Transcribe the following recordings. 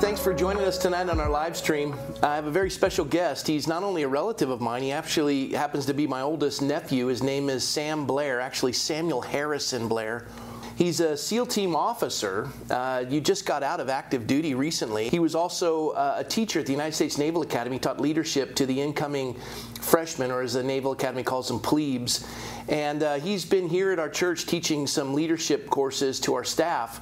thanks for joining us tonight on our live stream. I have a very special guest. He's not only a relative of mine, he actually happens to be my oldest nephew. His name is Sam Blair, actually, Samuel Harrison Blair. He's a SEAL team officer. Uh, you just got out of active duty recently. He was also uh, a teacher at the United States Naval Academy, taught leadership to the incoming freshmen, or as the Naval Academy calls them, plebes. And uh, he's been here at our church teaching some leadership courses to our staff.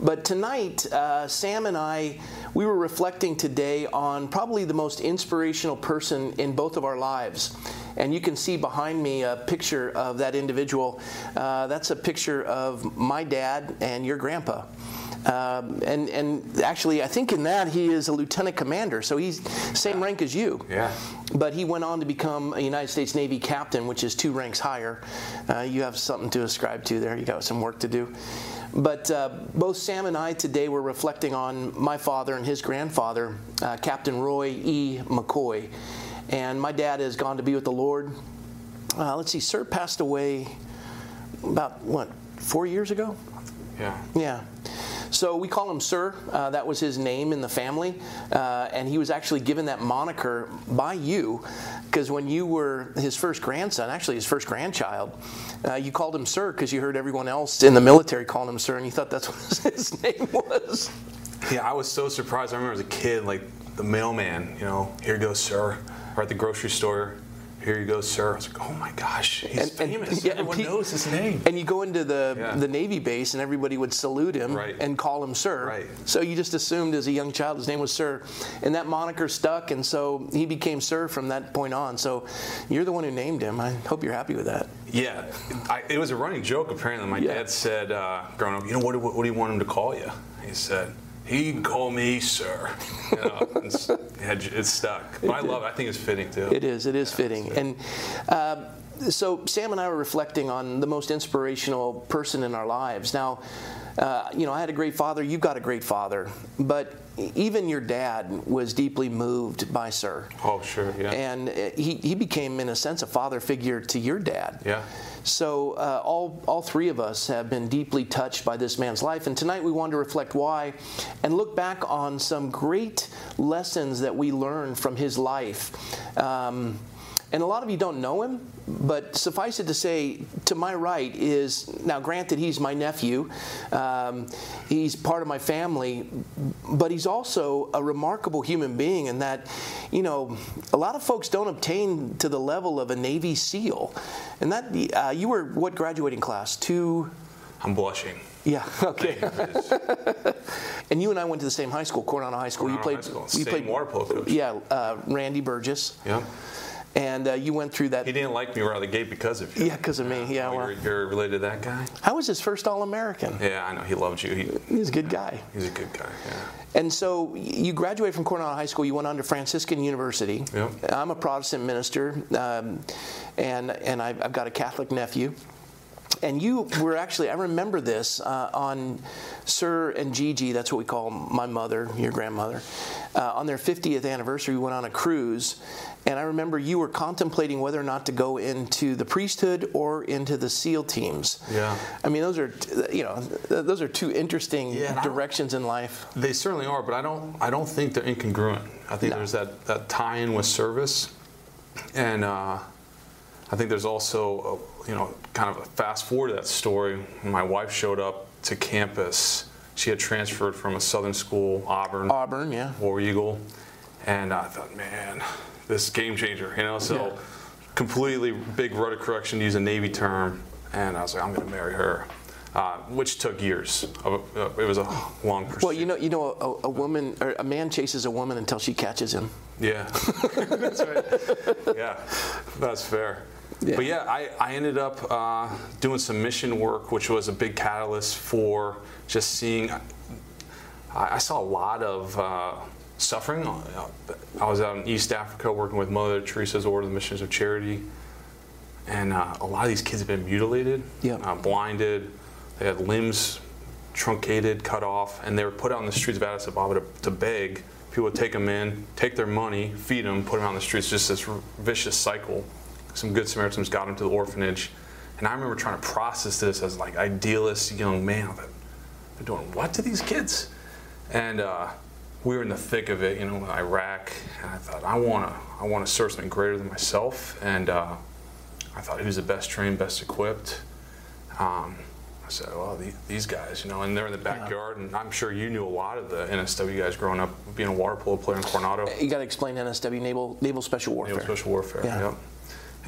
But tonight, uh, Sam and I, we were reflecting today on probably the most inspirational person in both of our lives. And you can see behind me a picture of that individual. Uh, that's a picture of my dad and your grandpa. Um, and and actually, I think in that he is a lieutenant commander, so he's same rank as you. Yeah. But he went on to become a United States Navy captain, which is two ranks higher. Uh, you have something to ascribe to there. You got some work to do. But uh, both Sam and I today were reflecting on my father and his grandfather, uh, Captain Roy E. McCoy. And my dad has gone to be with the Lord. Uh, let's see, Sir passed away about, what, four years ago? Yeah. Yeah. So we call him Sir. Uh, that was his name in the family. Uh, and he was actually given that moniker by you because when you were his first grandson, actually his first grandchild, uh, you called him Sir because you heard everyone else in the military calling him Sir and you thought that's what his name was. Yeah, I was so surprised. I remember as a kid, like the mailman, you know, here goes sir. Or at the grocery store, here you go, sir. I was like, oh my gosh, he's And- and- famous. yeah, Everyone knows his name. And you go into the, Yeah. the Navy base and everybody would salute him Right. and call him Sir. Right. So you just assumed as a young child his name was Sir. And that moniker stuck, and so he became Sir from that point on. So you're the one who named him. I hope you're happy with that. Yeah, I, it was a running joke. Apparently, my Yeah. dad said, uh, growing up, you know, what, do- what do you want him to call you? He said, he can call me sir. You know, it's, it it's stuck. But I love it. I think it's fitting too. It is. It is fitting. And uh, so Sam and I were reflecting on the most inspirational person in our lives. Now, uh, you know, I had a great father. You've got a great father. But even your dad was deeply moved by Sir. Oh, sure, yeah. And uh, he, he became, in a sense, a father figure to your dad. Yeah. So uh, all, all three of us have been deeply touched by this man's life. And tonight we want to reflect why and look back on some great lessons that we learned from his life. Um, and a lot of you don't know him, but suffice it to say, to my right is now, granted, he's my nephew, um, he's part of my family, but he's also a remarkable human being in that, you know, a lot of folks don't obtain to the level of a Navy SEAL. And that, uh, you were what graduating class? Two. I'm blushing. Yeah. Okay. And you and I went to the same high school, Coronado High School. Coronado you High played. School. You Same played polo coach. Yeah, uh, Randy Burgess, yeah. And uh, you went through that. He didn't like me right out of the gate because of you. Yeah, because of me. Yeah. Oh, Well, you're, you're related to that guy? I was his first All-American. Yeah, I know. He loved you. He, He's a good guy. he's a good guy. Yeah. And so you graduated from Coronado High School. You went on to Franciscan University. Yep. I'm a Protestant minister, um, and and I've, I've got a Catholic nephew. And you were actually, I remember this uh, on Sir and Gigi, that's what we call my mother, your grandmother. Uh, on their 50th anniversary, we went on a cruise. And I remember you were contemplating whether or not to go into the priesthood or into the SEAL teams. Yeah. I mean, those are, you know, those are two interesting Yeah, and I don't- directions in life. They certainly are, but I don't. I don't think they're incongruent. I think No. there's that, that tie-in with service, and uh, I think there's also, a, you know, kind of a fast forward to that story. My wife showed up to campus, she had transferred from a southern school, Auburn, Auburn, yeah. War Eagle, and I thought, man, this game changer. You know, so Yeah. completely big rudder correction to use a Navy term, and I was like, I'm going to marry her. Uh, which took years. Uh, It was a long pursuit. Well, you know, you know, a, a woman or a man chases a woman until she catches him. Yeah, that's right. Yeah, that's fair. Yeah. But yeah, I, I ended up uh, doing some mission work, which was a big catalyst for just seeing. I, I saw a lot of uh, suffering. I was out in East Africa working with Mother Teresa's Order of the Missions of Charity, and uh, a lot of these kids have been mutilated, Yeah. uh, blinded, they had limbs truncated, cut off, and they were put out on the streets of Addis Ababa to, to beg. People would take them in, take their money, feed them, put them out on the streets. Just this r- vicious cycle. Some good Samaritans got them to the orphanage, and I remember trying to process this as like idealist young man. They're doing what to these kids? And uh, we were in the thick of it, you know, Iraq, and I thought I want to I want to serve something greater than myself, and uh, I thought who's the best trained, best equipped. Um, I said, well, the, these guys, you know, and they're in the backyard, and I'm sure you knew a lot of the NSW guys growing up, being a water polo player in Coronado. You got to explain NSW Naval Naval Special Warfare. Naval Special Warfare. Yeah. Yep.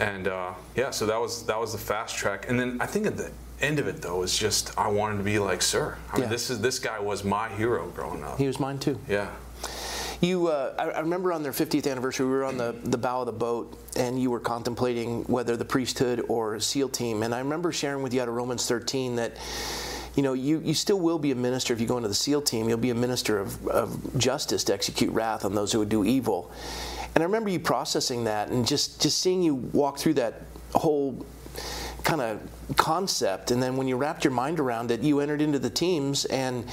And uh, yeah, so that was that was the fast track, and then I think at the end of it though is just I wanted to be like Sir. I mean, Yeah. this is this guy was my hero growing up. He was mine too. Yeah. You, uh, I, I remember on their 50th anniversary, we were on the, the bow of the boat, and you were contemplating whether the priesthood or SEAL team. And I remember sharing with you out of Romans 13 that, you know, you, you still will be a minister if you go into the SEAL team. You'll be a minister of, of justice to execute wrath on those who would do evil. And I remember you processing that and just, just seeing you walk through that whole kind of concept and then when you wrapped your mind around it you entered into the teams and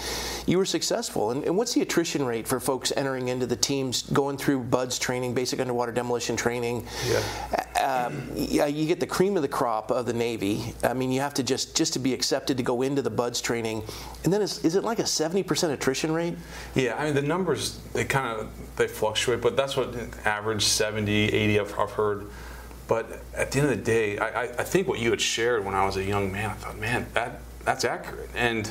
you were successful and, and what's the attrition rate for folks entering into the teams going through BUD/S training basic underwater demolition training Yeah. um, yeah, you get the cream of the crop of the Navy. I mean, you have to just just to be accepted to go into the BUD/S training, and then is, is it like a seventy percent attrition rate? Yeah, I mean the numbers they kind of they fluctuate, but that's what average 70, 80 I've, I've heard. But at the end of the day, I, I, I think what you had shared when I was a young man, I thought, man, that that's accurate. And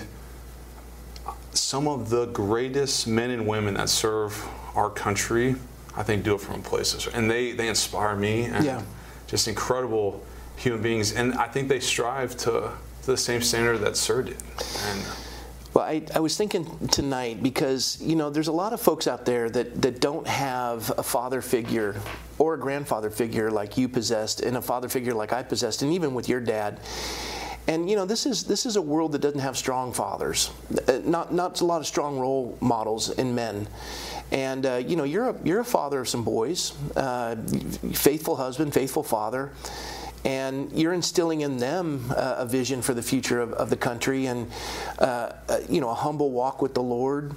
some of the greatest men and women that serve our country, I think, do it from places. and they they inspire me and Yeah. just incredible human beings, and I think they strive to to the same standard that Sir did. And Well, I, I was thinking tonight because you know there's a lot of folks out there that, that don't have a father figure or a grandfather figure like you possessed, and a father figure like I possessed, and even with your dad. And you know this is this is a world that doesn't have strong fathers, Uh, not not a lot of strong role models in men. And uh, you know you're a you're a father of some boys, uh, faithful husband, faithful father and you're instilling in them uh, a vision for the future of, of the country and uh, uh, you know a humble walk with the lord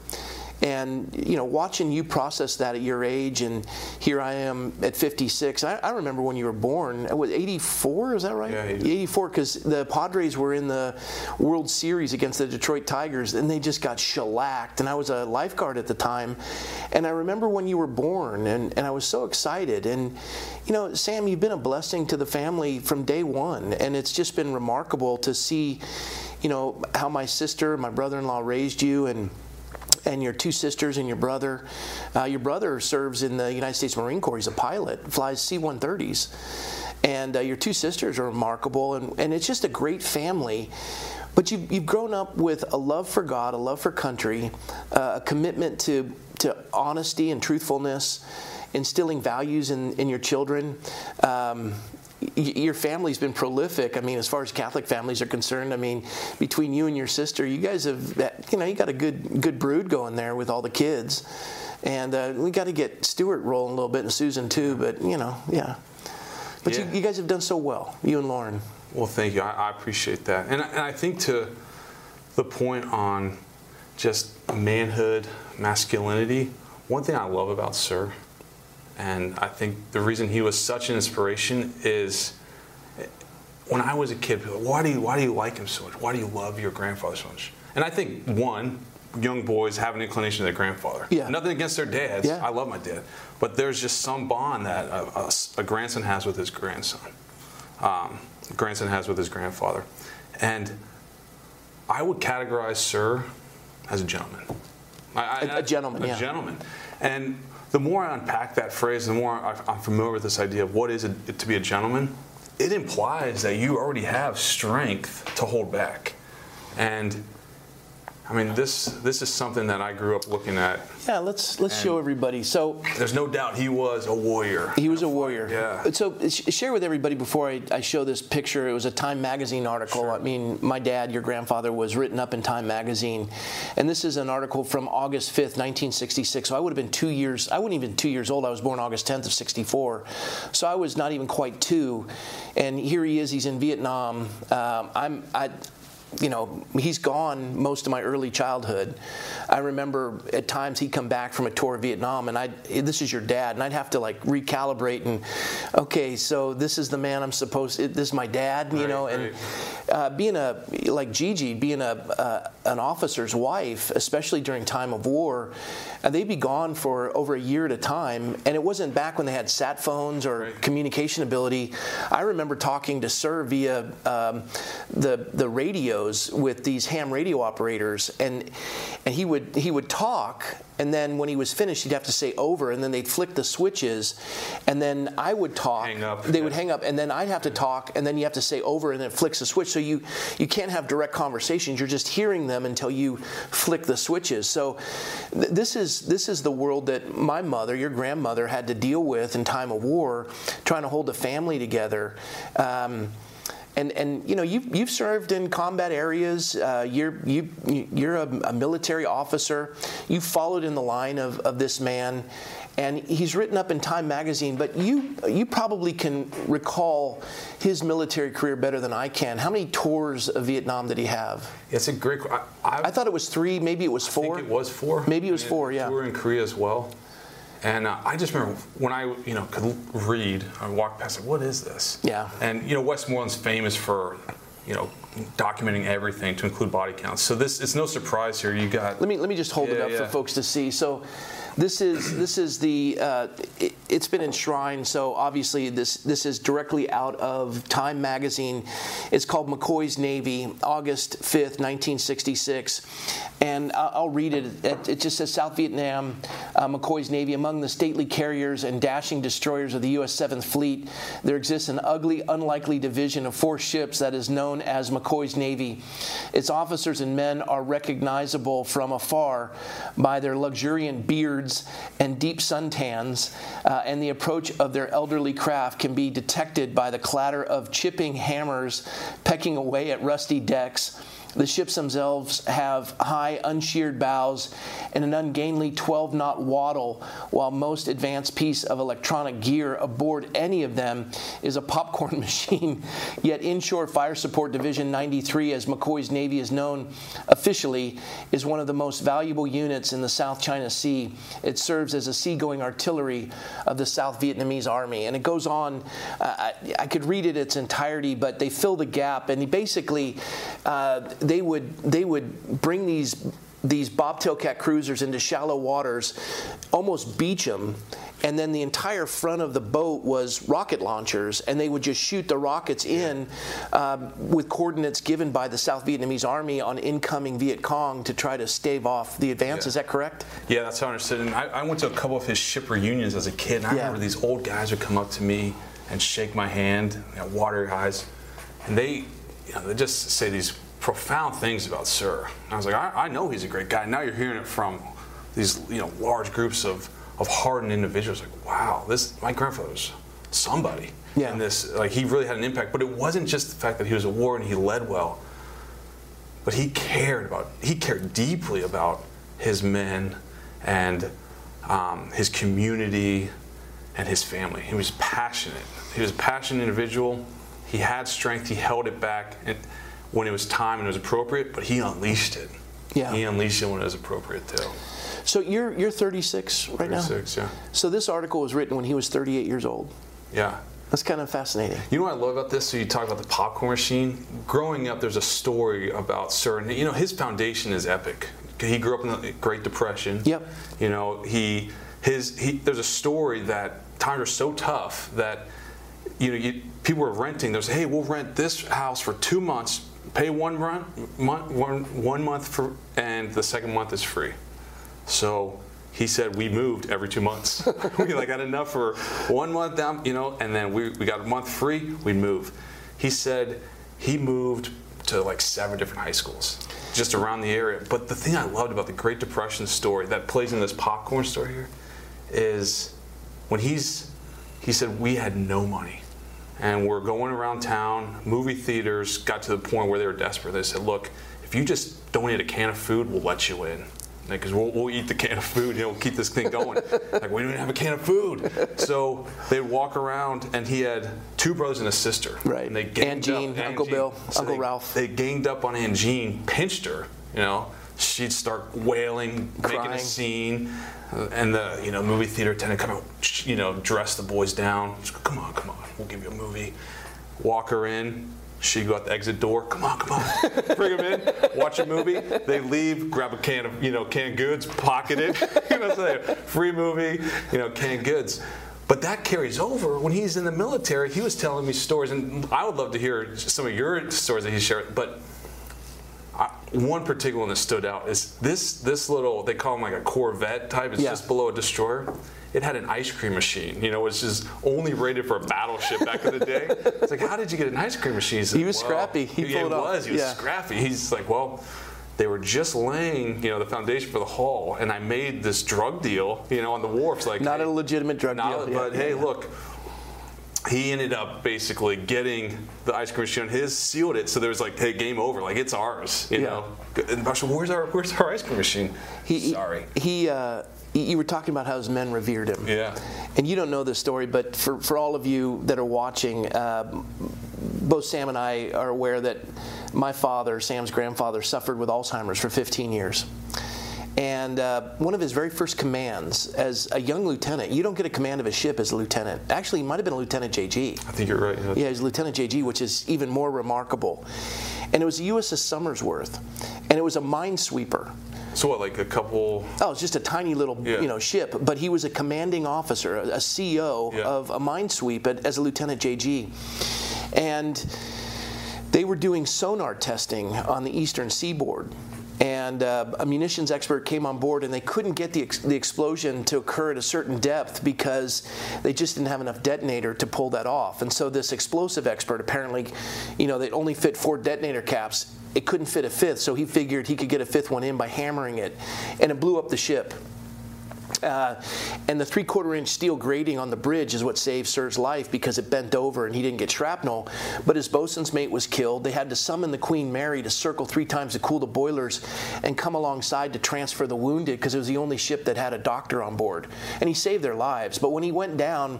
and you know watching you process that at your age and here i am at 56 i, I remember when you were born. It was 84 is that right? Yeah, 84 because the padres were in the world series against the detroit tigers and they just got shellacked and i was a lifeguard at the time. And i remember when you were born and, and i was so excited. And you know sam you've been a blessing to the family from day one and it's just been remarkable to see you know how my sister my brother-in-law raised you and and your two sisters and your brother. Uh, your brother serves in the United States Marine Corps. He's a pilot, flies C 130s. And uh, your two sisters are remarkable, and, and it's just a great family. But you, you've grown up with a love for God, a love for country, uh, a commitment to, to honesty and truthfulness, instilling values in, in your children. Um, your family's been prolific. I mean, as far as Catholic families are concerned, I mean, between you and your sister, you guys have, you know, you got a good good brood going there with all the kids, and uh, we got to get Stuart rolling a little bit and Susan too. But you know, yeah. But Yeah. You, you guys have done so well, you and Lauren. Well, thank you. I, I appreciate that. And, I- and I think to the point on just manhood, masculinity, one thing I love about Sir, and I think the reason he was such an inspiration is when I was a kid, people why do you why do you like him so much? Why do you love your grandfather so much? And I think one, young boys have an inclination to their grandfather. Yeah. Nothing against their dads. Yeah. I love my dad, but there's just some bond that a, a, a grandson has with his grandson. Um, grandson has with his grandfather, and I would categorize Sir as a gentleman. I, I- A- a gentleman, A yeah. gentleman. And the more I unpack that phrase, the more I'm familiar with this idea of what is it to be a gentleman. It implies that you already have strength to hold back, and I mean this. This is something that I grew up looking at. Yeah, let's let's show everybody. So There's no doubt he was a warrior. He was a warrior. Yeah. So share with everybody before I, I show this picture. It was a Time magazine article. I mean, my dad, your grandfather, was written up in Time magazine, and this is an article from August 5th, 1966. So I would have been two years. I wasn't even two years old. I was born August 10th of 64. So I was not even quite two, and here he is. He's in Vietnam. Um, I'm. I, you know, he's gone most of my early childhood. I remember at times he'd come back from a tour of Vietnam, and I, this is your dad, and I'd have to like recalibrate and, okay, so this is the man I'm supposed. This is my dad, you Right, know, and right. uh, being a like Gigi, being a uh, an officer's wife, especially during time of war, uh, they'd be gone for over a year at a time, and it wasn't back when they had sat phones or Right. communication ability. I remember talking to Sir via um, the the with these ham radio operators, and and he would he would talk, and then when he was finished, he'd have to say over, and then they'd flick the switches, and then I would talk. Hang up. They would hang up, and then I'd have to talk, and then you have to say over, and then it flicks the switch. So you you can't have direct conversations. You're just hearing them until you flick the switches. So th- this is this is the world that my mother, your grandmother, had to deal with in time of war, trying to hold a family together. Um, and, and you know you've, you've served in combat areas. Uh, you're you you're a, a military officer. You followed in the line of, of this man, and he's written up in Time magazine. But you you probably can recall his military career better than I can. How many tours of Vietnam did he have? It's a great. I, I, I thought it was three. Maybe it was I four. think it was four. Maybe it was four, yeah. Were in Korea as well, and uh, I just remember when I, you know, could read. I walked past, it. what is this? Yeah. And you know, Westmoreland's famous for, you know, documenting everything to include body counts. So this, it's no surprise here. You got. Let me let me just hold it Yeah, up for folks to see. So, this is this is the uh, it, it's been enshrined. So obviously this this is directly out of Time magazine. It's called McCoy's Navy, August fifth, nineteen sixty six, and I'll, read it. it. It just says South Vietnam, uh, McCoy's Navy among the stately carriers and dashing destroyers of the U.S. Seventh Fleet. There exists an ugly, unlikely division of four ships that is known as McCoy's Navy. Its officers and men are recognizable from afar by their luxuriant beards and deep suntans, uh, Uh, and the approach of their elderly craft can be detected by the clatter of chipping hammers pecking away at rusty decks. The ships themselves have high, unsheared bows and an ungainly 12 knot waddle, while most advanced piece of electronic gear aboard any of them is a popcorn machine. Yet, Inshore Fire Support Division 93, as McCoy's Navy is known officially, is one of the most valuable units in the South China Sea. It serves as a seagoing artillery of the South Vietnamese Army. And it goes on, uh, I, I could read it its entirety, but they fill the gap. And basically, uh, they would they would bring these these bobtail cat cruisers into shallow waters, almost beach them, and then the entire front of the boat was rocket launchers, and they would just shoot the rockets in um, with coordinates given by the South Vietnamese Army on incoming Viet Cong to try to stave off the advance. Yeah. Is that correct? Yeah, that's how I understood. And I, I went to a couple of his ship reunions as a kid, and I Yeah. remember these old guys would come up to me and shake my hand, you know, watery eyes, and they, you know, they just say these profound things about Sir. And I was like, I, I know he's a great guy. Now you're hearing it from these, you know, large groups of of hardened individuals. Like, wow, this my grandfather was somebody. Yeah. And this, like, he really had an impact. But it wasn't just the fact that he was a war and he led well but he cared about he cared deeply about his men and um, his community and his family he was passionate he was a passionate individual he had strength he held it back and when it was time and it was appropriate but he unleashed it Yeah. he unleashed it when it was appropriate too So you're you're 36 right now. 36 yeah So this article was written when he was 38 years old. yeah That's kind of fascinating. You know what I love about this? So you talk about the popcorn machine. Growing up, there's a story about Sir, you know his foundation is epic. He grew up in the Great Depression. Yep. You know he his he. There's a story that times are so tough that you know you, people were renting. There's hey we'll rent this house for two months, pay one month, one one month for, and the second month is free. So he said we moved every two months. we like got enough for one month down, you know, and then we, we got a month free, we'd move. He said he moved to like seven different high schools just around the area. But the thing I loved about the Great Depression story that plays in this popcorn story here is when he's he said we had no money and we're going around town movie theaters got to the point where they were desperate. They said look if you just donate a can of food we'll let you in. Because we'll, we'll eat the can of food you know we'll keep this thing going. Like we don't even have a can of food. So they'd walk around and he had two brothers and a sister. Right. and they Aunt ganged Jean, up, Uncle Bill, Uncle they, Ralph. they ganged up on Aunt Jean pinched her you know she'd start wailing making a scene uh, and the you know movie theater attendant come out you know dress the boys down go, come on come on we'll give you a movie walk her in She go out the exit door. Come on, come on. Bring them in. Watch a movie. They leave. Grab a can of you know canned goods. Pocket it. you know, what free movie. You know, canned goods. But that carries over when he's in the military. He was telling me stories, and I would love to hear some of your stories that he shared. But I, one particular one that stood out is this this little they call him like a Corvette type. It's Yeah. just below a destroyer. It had an ice cream machine. You know, it was just only rated for a battleship back in the day. It's like, how did you get an ice cream machine? said, He was scrappy. He yeah, pulled he it off. was. He was Yeah. scrappy. He's like, well. They were just laying, you know, the foundation for the hull, and I made this drug deal, you know, on the wharfs. Like, Not hey, a legitimate drug not, deal. but yeah. hey, look, he ended up basically getting the ice cream machine. On his sealed it, so there was like, hey, game over. Like it's ours, you Yeah. know. And Marshall, where's our where's our ice cream machine? He, Sorry. He, uh, you were talking about how his men revered him. Yeah. And you don't know this story, but for, for all of you that are watching, uh, both Sam and I are aware that my father, Sam's grandfather, suffered with Alzheimer's for 15 years. And uh, one of his very first commands as a young lieutenant, you don't get a command of a ship as a lieutenant. Actually, he might have been a Lieutenant JG. I think you're right. yeah. Yeah, he's Lieutenant JG, which is even more remarkable. And it was the USS Somersworth, and it was a minesweeper. So what, like a couple? Oh, it's just a tiny little, Yeah. you know, ship. But he was a commanding officer, a, a CEO Yeah. of a minesweep at, as a Lieutenant JG, and they were doing sonar testing on the eastern seaboard. And uh, a munitions expert came on board, and they couldn't get the, ex- the explosion to occur at a certain depth because they just didn't have enough detonator to pull that off. And so this explosive expert apparently, you know, they only fit four detonator caps. It couldn't fit a fifth, so he figured he could get a fifth one in by hammering it, and it blew up the ship. Uh, and the three quarter inch steel grating on the bridge is what saved Sir's life because it bent over and he didn't get shrapnel. But his bosun's mate was killed. They had to summon the Queen Mary to circle three times to cool the boilers and come alongside to transfer the wounded because it was the only ship that had a doctor on board. And he saved their lives. But when he went down,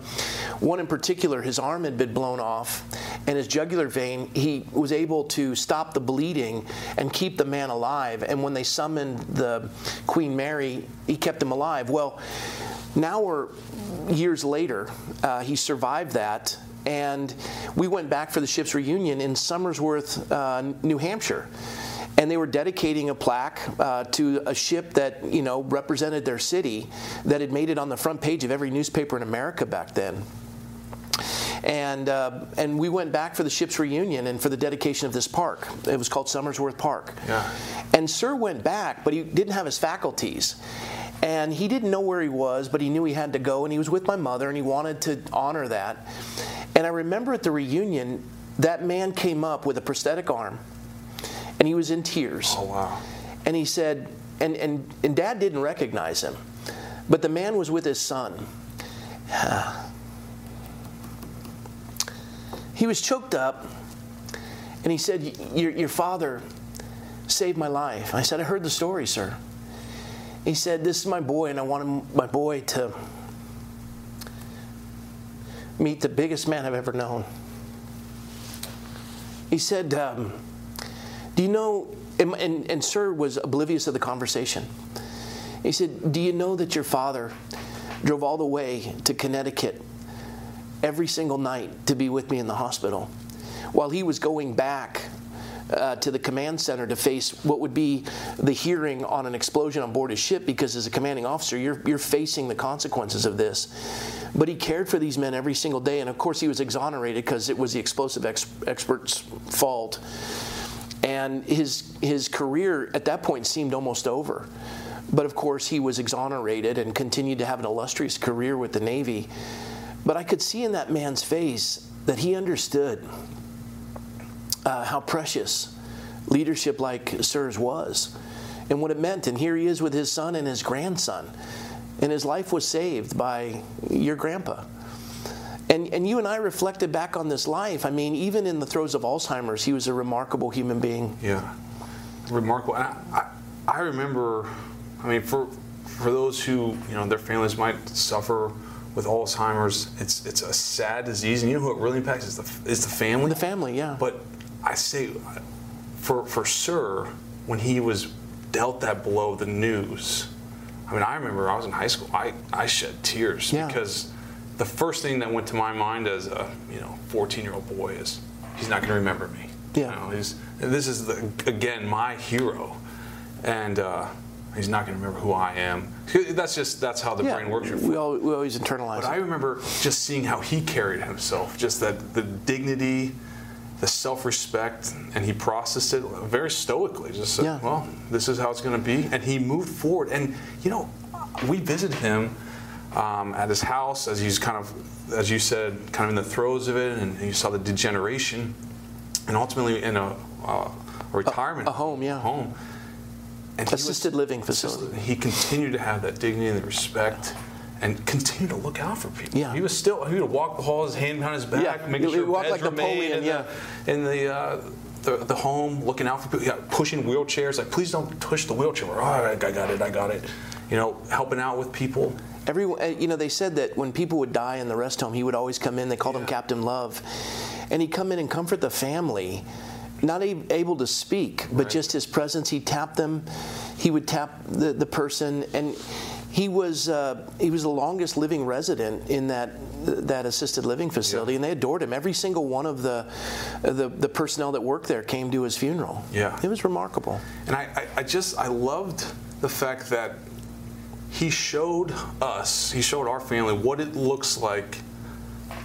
one in particular, his arm had been blown off and his jugular vein, he was able to stop the bleeding and keep the man alive. And when they summoned the Queen Mary, he kept him alive. Well, now we're years later, uh, he survived that. And we went back for the ship's reunion in Somersworth, uh, New Hampshire. And they were dedicating a plaque uh, to a ship that, you know, represented their city that had made it on the front page of every newspaper in America back then and uh, and we went back for the ship's reunion and for the dedication of this park. It was called Somersworth Park. Yeah. And Sir went back, but he didn't have his faculties. And he didn't know where he was, but he knew he had to go. And he was with my mother, and he wanted to honor that. And I remember at the reunion, that man came up with a prosthetic arm, and he was in tears. Oh wow. And he said, and, and, and dad didn't recognize him, but the man was with his son. he was choked up, and he said, Your, your father saved my life. I said, I heard the story, sir. He said, This is my boy, and I want my boy to meet the biggest man I've ever known. He said, um, Do you know? And, and, and Sir was oblivious of the conversation. He said, Do you know that your father drove all the way to Connecticut every single night to be with me in the hospital while he was going back uh, to the command center to face what would be the hearing on an explosion on board his ship because as a commanding officer you're, you're facing the consequences of this. But he cared for these men every single day and of course he was exonerated because it was the explosive ex- expert's fault. And his his career at that point seemed almost over. But of course he was exonerated and continued to have an illustrious career with the navy. But i could see in that man's face that he understood uh, how precious leadership like Sir's was and what it meant. And here he is with his son and his grandson. And his life was saved by your grandpa. And, and you and I reflected back on this life. I mean, even in the throes of Alzheimer's, he was a remarkable human being. Yeah, remarkable. And I, I, I remember, I mean, for for those who you know their families might suffer with Alzheimer's, it's it's a sad disease, and you know who it really impacts is the is the family. The family, yeah. But I say, for for Sir, when he was dealt that blow, the news. I mean, I remember I was in high school. I, I shed tears Yeah. because the first thing that went to my mind as a you know 14 year old boy is he's not going to remember me. Yeah. You know, he's, this is the, again my hero, and uh, he's not going to remember who I am. That's just that's how the Yeah, brain works. we, all, we always internalize But I remember just seeing how he carried himself, just that the dignity, the self-respect, and he processed it very stoically. Just said, Yeah. "Well, this is how it's going to be," and he moved forward. And you know, we visited him um, at his house as he's kind of, as you said, kind of in the throes of it, and you saw the degeneration, and ultimately in a, uh, a retirement a home, yeah. home. And he was- Assisted living facility. he continued to have that dignity and the respect and continue to look out for people. Yeah. He was still, he would walk the halls, hand behind his back, Yeah, making he sure walked beds like Napoleon, in yeah. the, in the, uh, the, the home, looking out for people, yeah, pushing wheelchairs, like, please don't push the wheelchair. Oh, I got it, I got it. You know, helping out with people. Everyone, uh, you know, they said that when people would die in the rest home, he would always come in. They called him Captain Love, and he'd come in and comfort the family. Not able to speak, but Right. just his presence. He tapped them. He would tap the, the person, and he was uh, he was the longest living resident in that that assisted living facility, Yeah. and they adored him. Every single one of the, the the personnel that worked there came to his funeral. Yeah. it was remarkable. And I, I, I just, I loved the fact that he showed us, he showed our family what it looks like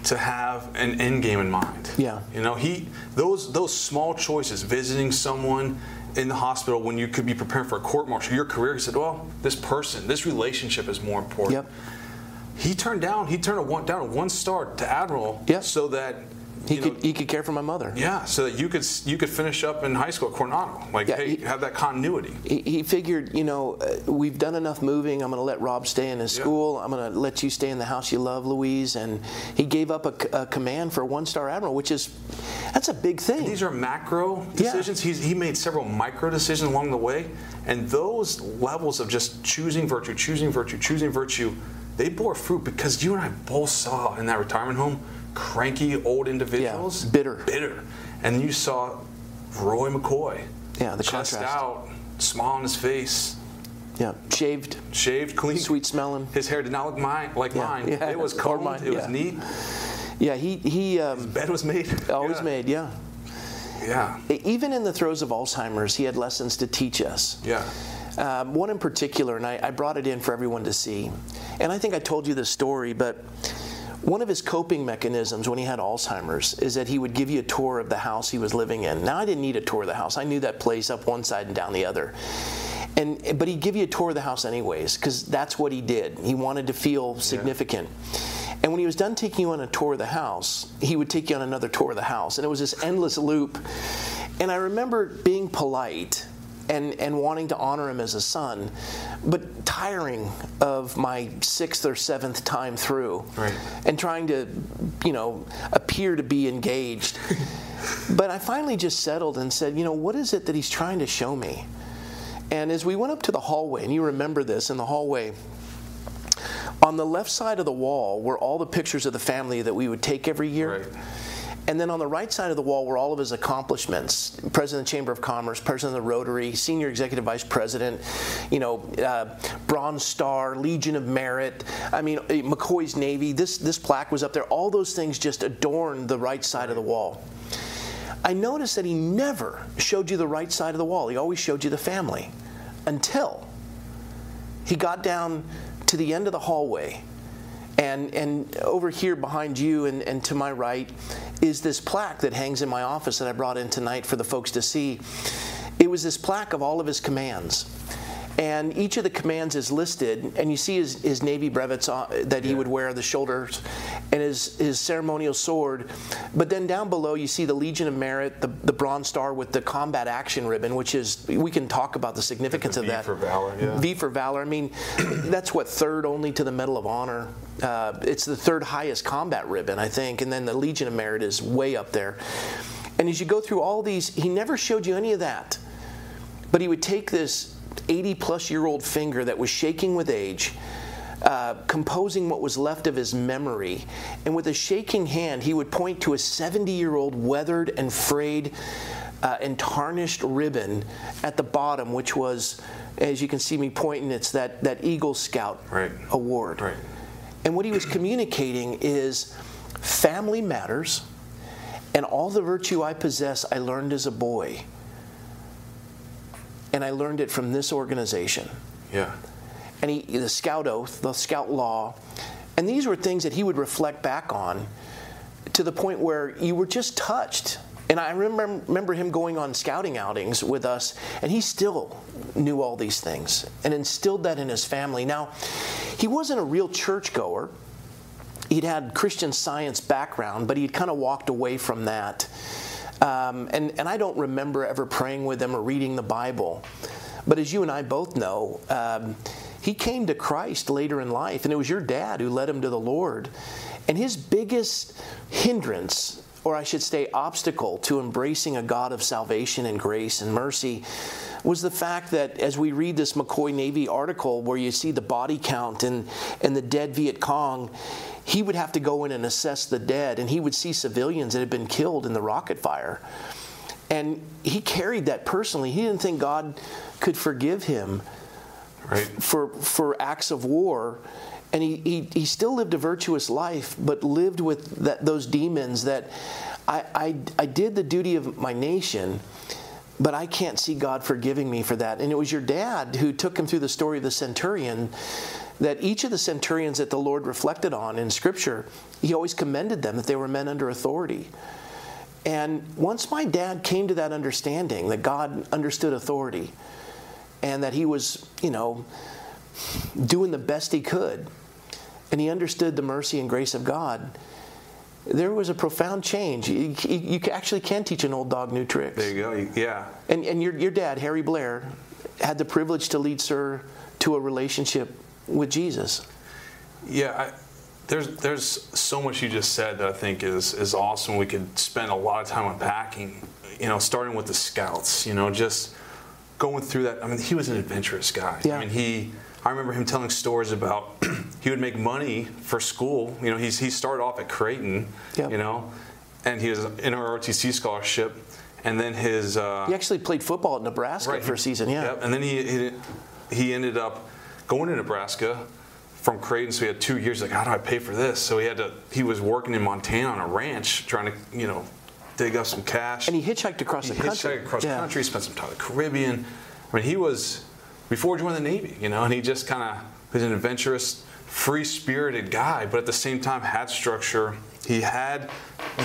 to have an end game in mind. Yeah. You know, he those those small choices, visiting someone in the hospital when you could be preparing for a court martial, your career, he said, Well, this person, this relationship is more important. Yep. He turned down, he turned a one down a one star to Admiral Yep. so that He you know, could he could care for my mother. yeah, so that you could you could finish up in high school at Coronado. Like, Yeah, hey, he- have that continuity. he, he figured, you know, uh, we've done enough moving. I'm going to let Rob stay in his Yeah. school. I'm going to let you stay in the house you love, Louise. And he gave up a command for a one-star admiral, which is that's a big thing. These are macro Yeah. decisions. He's, he made several micro decisions along the way, and those levels of just choosing virtue, choosing virtue, choosing virtue, they bore fruit because you and I both saw in that retirement home cranky old individuals, bitter. bitter, and you saw Roy McCoy, Yeah, the chest contrast. out, smile on his face, yeah, shaved, shaved, clean, sweet smelling. His hair did not look mine like Yeah, mine. yeah. It was combed. mine, it was neat. Yeah, he he um, Bed was made. always yeah. made. Yeah, Yeah. even in the throes of Alzheimer's, he had lessons to teach us. Yeah. Um, one in particular, and I, I brought it in for everyone to see. And I think I told you this story, but one of his coping mechanisms when he had Alzheimer's is that he would give you a tour of the house he was living in. Now, I didn't need a tour of the house, I knew that place up one side and down the other. And, but he'd give you a tour of the house anyways, because that's what he did. He wanted to feel significant. And when he was done taking you on a tour of the house, he would take you on another tour of the house. And it was this endless loop. And I remember being polite and, and wanting to honor him as a son, but tiring of my sixth or seventh time through Right. and trying to, you know, appear to be engaged. but I finally just settled and said, you know, what is it that he's trying to show me? And as we went up to the hallway, and you remember this in the hallway, on the left side of the wall were all the pictures of the family that we would take every year. Right. And then on the right side of the wall were all of his accomplishments: President of the Chamber of Commerce, President of the Rotary, Senior Executive Vice President, you know, uh, Bronze Star, Legion of Merit. I mean, uh, McCoy's Navy. This this plaque was up there. All those things just adorned the right side of the wall. I noticed that he never showed you the right side of the wall. He always showed you the family, until he got down to the end of the hallway and and over here behind you and, and to my right is this plaque that hangs in my office that I brought in tonight for the folks to see. It was this plaque of all of his commands. And each of the commands is listed, and you see his, his Navy brevets uh, that he would wear on the shoulders, and his, his ceremonial sword. But then down below, you see the Legion of Merit, the, the Bronze Star with the combat action ribbon, which is, we can talk about the significance of that. V for valor, yeah. V for Valor. I mean, that's what third only to the Medal of Honor. Uh, it's the third highest combat ribbon, I think, and then the Legion of Merit is way up there. And as you go through all these, he never showed you any of that. But he would take this 80 plus year old finger that was shaking with age, uh, composing what was left of his memory, and with a shaking hand, he would point to a 70 year old weathered and frayed uh, and tarnished ribbon at the bottom, which was, as you can see me pointing, it's that, that Eagle Scout Right. award. Right. And what he was communicating is family matters And all the virtue I possess, I learned as a boy. And I learned it from this organization. Yeah. And he, the scout oath, the scout law, and these were things that he would reflect back on to the point where you were just touched. And I remember, remember him going on scouting outings with us, and he still knew all these things and instilled that in his family. Now, he wasn't a real churchgoer. He'd had Christian science background, but he'd kind of walked away from that. Um, and, and I don't remember ever praying with him or reading the Bible. But as you and I both know, um, he came to Christ later in life, and it was your dad who led him to the Lord. And his biggest hindrance, or I should say, obstacle to embracing a God of salvation and grace and mercy, was the fact that as we read this McCoy Navy article where you see the body count and, and the dead Viet Cong, he would have to go in and assess the dead, and he would see civilians that had been killed in the rocket fire. And he carried that personally. He didn't think God could forgive him Right. for, for acts of war. And he, he, he still lived a virtuous life, but lived with that, those demons that I, I, I did the duty of my nation, but I can't see God forgiving me for that. And it was your dad who took him through the story of the centurion that each of the centurions that the Lord reflected on in Scripture, he always commended them that they were men under authority. And once my dad came to that understanding that God understood authority and that he was, you know, doing the best he could, and he understood the mercy and grace of God, there was a profound change. You, you, you actually can teach an old dog new tricks. There you go. Yeah. And, and your, your dad, Harry Blair, had the privilege to lead Sir to a relationship with Jesus. Yeah, I, there's there's so much you just said that I think is is awesome. We could spend a lot of time unpacking. You know, starting with the scouts. You know, just going through that. I mean, he was an adventurous guy. Yeah. I mean, he. I remember him telling stories about he would make money for school. You know, he's he started off at Creighton. Yep. You know, and he was in our ROTC scholarship, and then his. Uh, He actually played football at Nebraska for a season, yeah. Yep. And then he, he he ended up going to Nebraska from Creighton. So he had two years. Like, how do I pay for this? So he had to. He was working in Montana on a ranch, trying to you know dig up some cash. And he hitchhiked across He the country. He hitchhiked across Yeah. the country. Spent some time in the Caribbean. I mean, he was before he joined the Navy. You know, and he just kind of was an adventurous, free-spirited guy, but at the same time had structure. He had,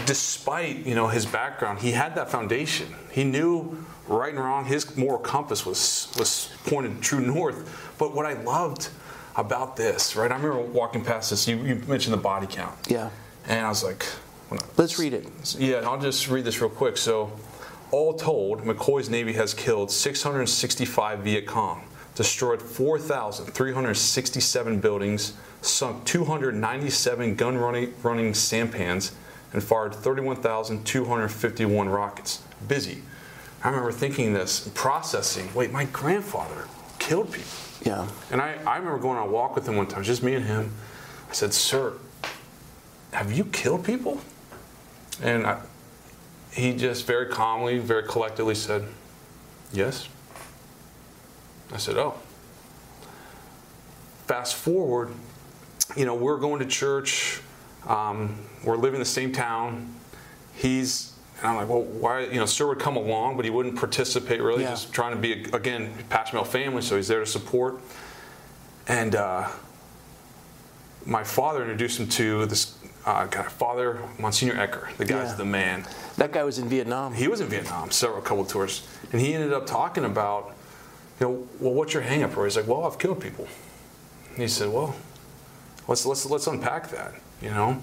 despite you know his background, he had that foundation. He knew right and wrong. His moral compass was was pointed true north. But what I loved about this, right? I remember walking past this. You, you mentioned the body count. Yeah. And I was like, I- Let's read it. yeah, I'll just read this real quick. So, all told, McCoy's Navy has killed 665 Viet Cong, destroyed 4,367 buildings, sunk 297 gun running, running sampans, and fired 31,251 rockets. Busy. I remember thinking this, processing. Wait, my grandfather killed people. Yeah. And I, I remember going on a walk with him one time, just me and him. I said, Sir, have you killed people? And I, he just very calmly, very collectively said, Yes. I said, Oh. Fast forward, you know, we're going to church, um, we're living in the same town. He's, and I'm like, well, why, you know, Sir would come along, but he wouldn't participate really, Yeah. just trying to be, again, mill family, so he's there to support. And uh, my father introduced him to this uh, guy, Father Monsignor Ecker. The guy's Yeah. the man. That guy was in Vietnam. He was in Vietnam several couple tours, and he ended up talking about, you know, well, what's your hang up? Or he's like, well, I've killed people. And he said, well, let's let's let's unpack that. You know,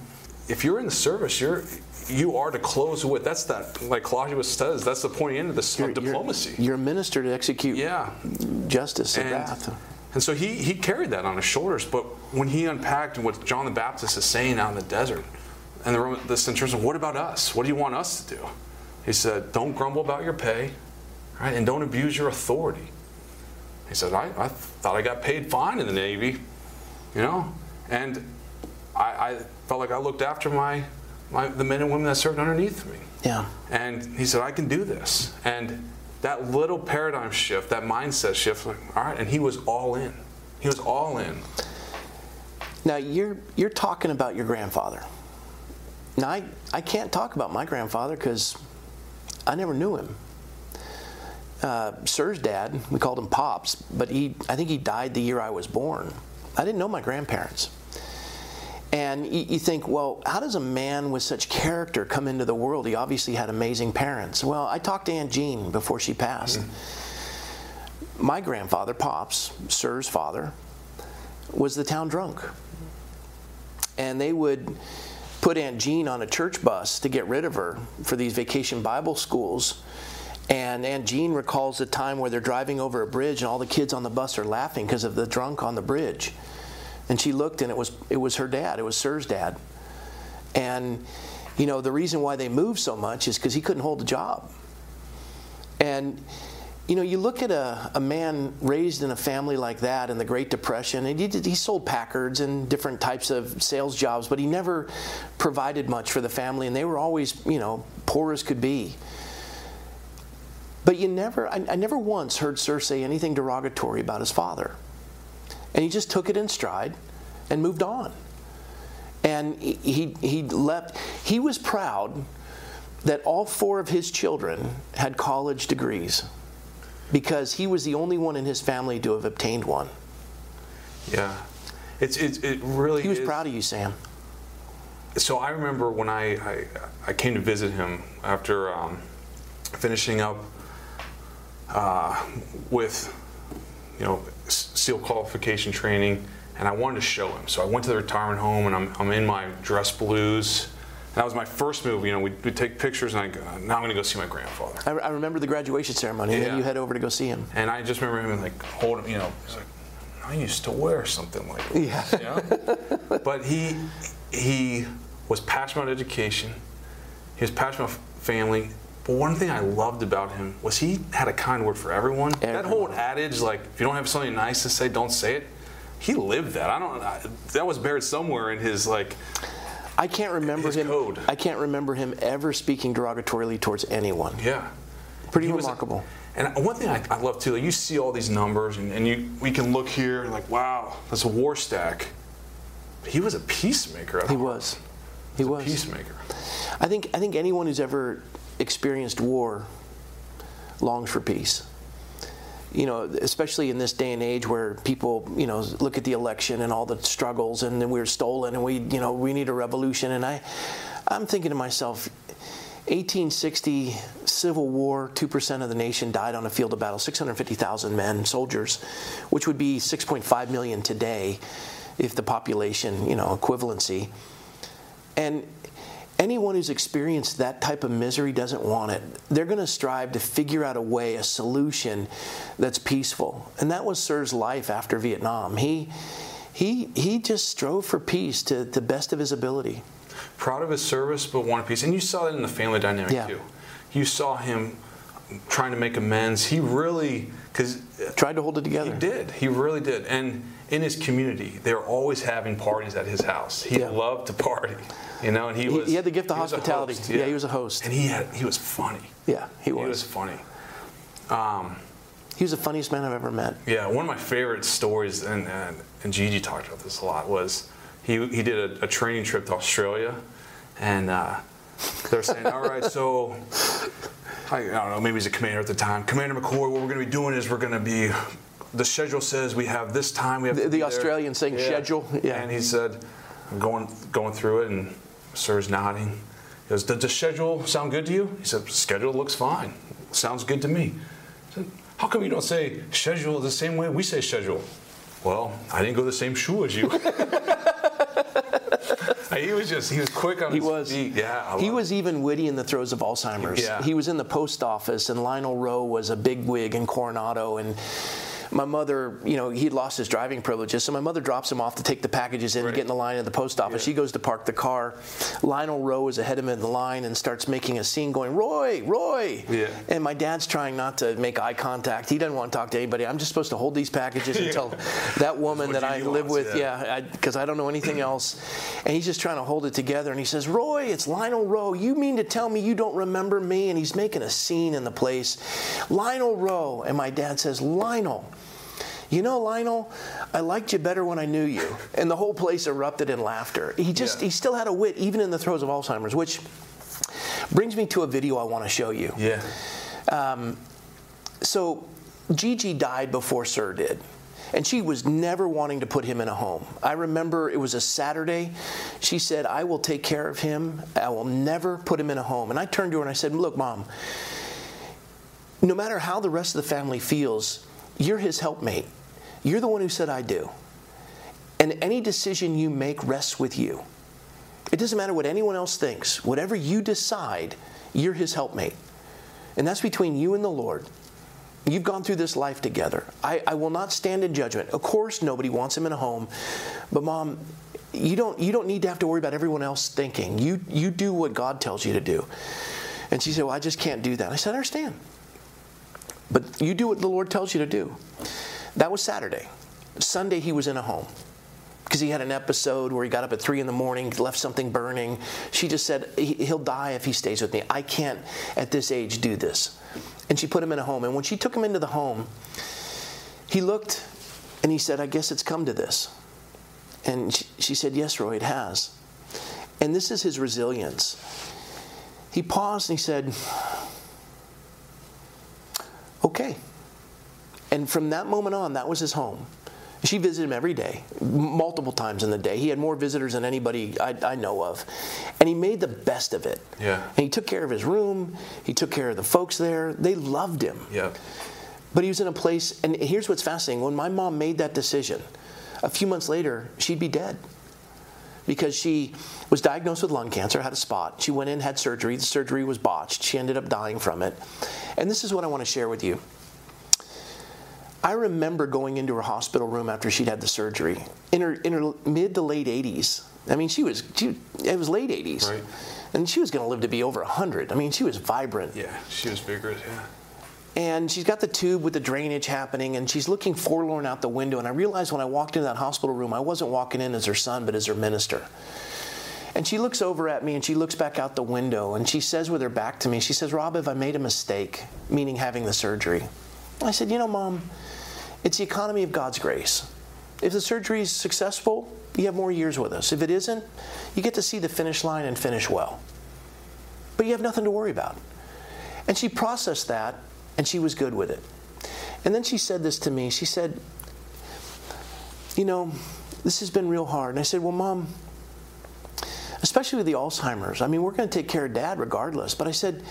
if you're in the service, you're you are to close with. That's that like Claudius says. That's the point end of this of diplomacy. You're, you're a minister to execute yeah, justice and and, wrath. and so he, he carried that on his shoulders. But when he unpacked what John the Baptist is saying out in the desert, and the, Roman, the centurion said, What about us? What do you want us to do? He said, Don't grumble about your pay, right? And don't abuse your authority. He said, I, I thought I got paid fine in the Navy, you know? And I, I felt like I looked after my, my the men and women that served underneath me. Yeah. And he said, I can do this. And that little paradigm shift, that mindset shift, like, all right, and he was all in. He was all in. Now you're you're talking about your grandfather. now I, I can't talk about my grandfather because I never knew him. Uh, Sir's dad, we called him Pops, but he I think he died the year I was born. I didn't know my grandparents. And you, you think, well, how does a man with such character come into the world? He obviously had amazing parents. Well, I talked to Aunt Jean before she passed. My grandfather, Pops, Sir's father, was the town drunk. And they would put Aunt Jean on a church bus to get rid of her for these vacation Bible schools. And Aunt Jean recalls a time where they're driving over a bridge and all the kids on the bus are laughing because of the drunk on the bridge. And she looked and it was it was her dad, it was Sir's dad. And you know, the reason why they moved so much is because he couldn't hold a job. And you know, you look at a, a man raised in a family like that in the Great Depression, and he, did, he sold Packards and different types of sales jobs, but he never provided much for the family, and they were always, you know, poor as could be. But you never, I, I never once heard Sir say anything derogatory about his father. And he just took it in stride and moved on. And he, he, he left, he was proud that all four of his children had college degrees because he was the only one in his family to have obtained one. Yeah, it's, it's it really. He was is- proud of you, Sam. So I remember when I, I, I came to visit him after um, finishing up uh, with, you know, SEAL qualification training, and I wanted to show him. So I went to the retirement home, and I'm, I'm in my dress blues. That was my first move. You know, we'd, we'd take pictures, and I go, now I'm going to go see my grandfather. I, I remember the graduation ceremony, and then you head over to go see him. And I just remember him like holding, you know, he's like, I used to wear something like Yeah. this. Yeah. but he he was passionate about education. He was passionate about family. But one thing I loved about him was he had a kind word for everyone. That whole adage, like if you don't have something nice to say, don't say it. He lived that. I don't. I, that was buried somewhere in his like. I can't remember His him. code. I can't remember him ever speaking derogatorily towards anyone. Yeah. Pretty He was- remarkable. and one thing I, I love too, like you see all these numbers, and, and you we can look here and like, wow, that's a war stack. But he was a peacemaker. at he was. He was. peacemaker. I think I think anyone who's ever experienced war longs for peace. You know, especially in this day and age where people, you know, look at the election and all the struggles, and then we're stolen, and we, you know, we need a revolution. And I, I'm thinking to myself, 1860 Civil War, two percent of the nation died on a field of battle, 650,000 men, soldiers, which would be 6.5 million today, if the population, you know, equivalency. And anyone who's experienced that type of misery doesn't want it. They're going to strive to figure out a way, a solution that's peaceful. And that was Sir's life after Vietnam. He he he just strove for peace to the best of his ability. Proud of his service, but wanted peace. And you saw that in the family dynamic Yeah. too. You saw him trying to make amends. He really, because uh, Tried to hold it together. he did. He really did. And in his community, they were always having parties at his house. He Yeah. loved to party, you know. And he He, was. he had the gift of he was a hospitality. host, yeah. he was a host. And he had. He was funny. yeah, he was. He was. funny. Um, He was the funniest man I've ever met. Yeah, one of my favorite stories, and, and, and Gigi talked about this a lot, was he, he did a, a training trip to Australia, and uh, they're saying, all right, so, I, I don't know, maybe he's a commander at the time. Commander McCoy, what we're going to be doing is we're going to be, the schedule says we have this time. We have The- the. Australian saying schedule, yeah. And he said, I'm going, going through it, and Sir's nodding. He goes, does the schedule sound good to you? He said, schedule looks fine. Sounds good to me. I said, how come you don't say schedule the same way we say schedule? Well, I didn't go the same shoe as you. he was just, he was quick on He his was. feet. Yeah. He was even witty in the throes of Alzheimer's. Yeah. He was in the post office, and Lionel Rowe was a big wig in Coronado. And my mother, you know, he'd lost his driving privileges, so my mother drops him off to take the packages in and get in the line at the post office. Yeah. He goes to park the car. Lionel Rowe is ahead of him in the line and starts making a scene, going, "Roy, Roy!" Yeah. And my dad's trying not to make eye contact. He doesn't want to talk to anybody. I'm just supposed to hold these packages until that woman that I live wants, with, yeah. yeah, because I, don't know anything else. And he's just trying to hold it together. And he says, Roy, it's Lionel Rowe. You mean to tell me you don't remember me? And he's making a scene in the place. Lionel Rowe. And my dad says, Lionel, You know, Lionel, I liked you better when I knew you. And the whole place erupted in laughter. He just, Yeah. he still had a wit, even in the throes of Alzheimer's, which brings me to a video I want to show you. Yeah. Um, so Gigi died before Sir did. And she was never wanting to put him in a home. I remember it was a Saturday. She said, I will take care of him. I will never put him in a home. And I turned to her and I said, Look, Mom, no matter how the rest of the family feels, you're his helpmate. You're the one who said, I do. And any decision you make rests with you. It doesn't matter what anyone else thinks. Whatever you decide, you're his helpmate. And that's between you and the Lord. You've gone through this life together. I, I will not stand in judgment. Of course, nobody wants him in a home, but mom, you don't you don't need to have to worry about everyone else thinking. You you do what God tells you to do. And she said, "Well, I just can't do that." I said, "I understand, but you do what the Lord tells you to do." That was Saturday. Sunday, he was in a home because he had an episode where he got up at three in the morning, left something burning. She just said, "He- He'll die if he stays with me. I can't, at this age, do this. And she put him in a home. And when she took him into the home, he looked and he said, I guess it's come to this. And she, she said, Yes, Roy, it has. And this is his resilience. He paused and he said, Okay. And from that moment on, that was his home. She visited him every day, multiple times in the day. He had more visitors than anybody I, I know of. And he made the best of it. Yeah. And he took care of his room, he took care of the folks there. They loved him. Yeah. But he was in a place, and here's what's fascinating. When my mom made that decision, a few months later, she'd be dead. Because she was diagnosed with lung cancer, had a spot. She went in, had surgery. The surgery was botched. She ended up dying from it. And this is what I want to share with you. I remember going into her hospital room after she'd had the surgery in her in her mid to late 80s. I mean, she was she, it was late 80s, Right. and she was going to live to be over 100. I mean, she was vibrant. Yeah. She was vigorous. Yeah. And she's got the tube with the drainage happening, and she's looking forlorn out the window. And I realized when I walked into that hospital room, I wasn't walking in as her son, but as her minister. And she looks over at me and she looks back out the window and she says with her back to me, she says, Rob, have I made a mistake? Meaning having the surgery. I said, You know, Mom, it's the economy of God's grace. If the surgery is successful, you have more years with us. If it isn't, you get to see the finish line and finish well. But you have nothing to worry about. And she processed that and she was good with it. And then she said this to me. She said, You know, this has been real hard. And I said, Well, Mom, especially with the Alzheimer's, I mean, we're going to take care of dad regardless. But I said,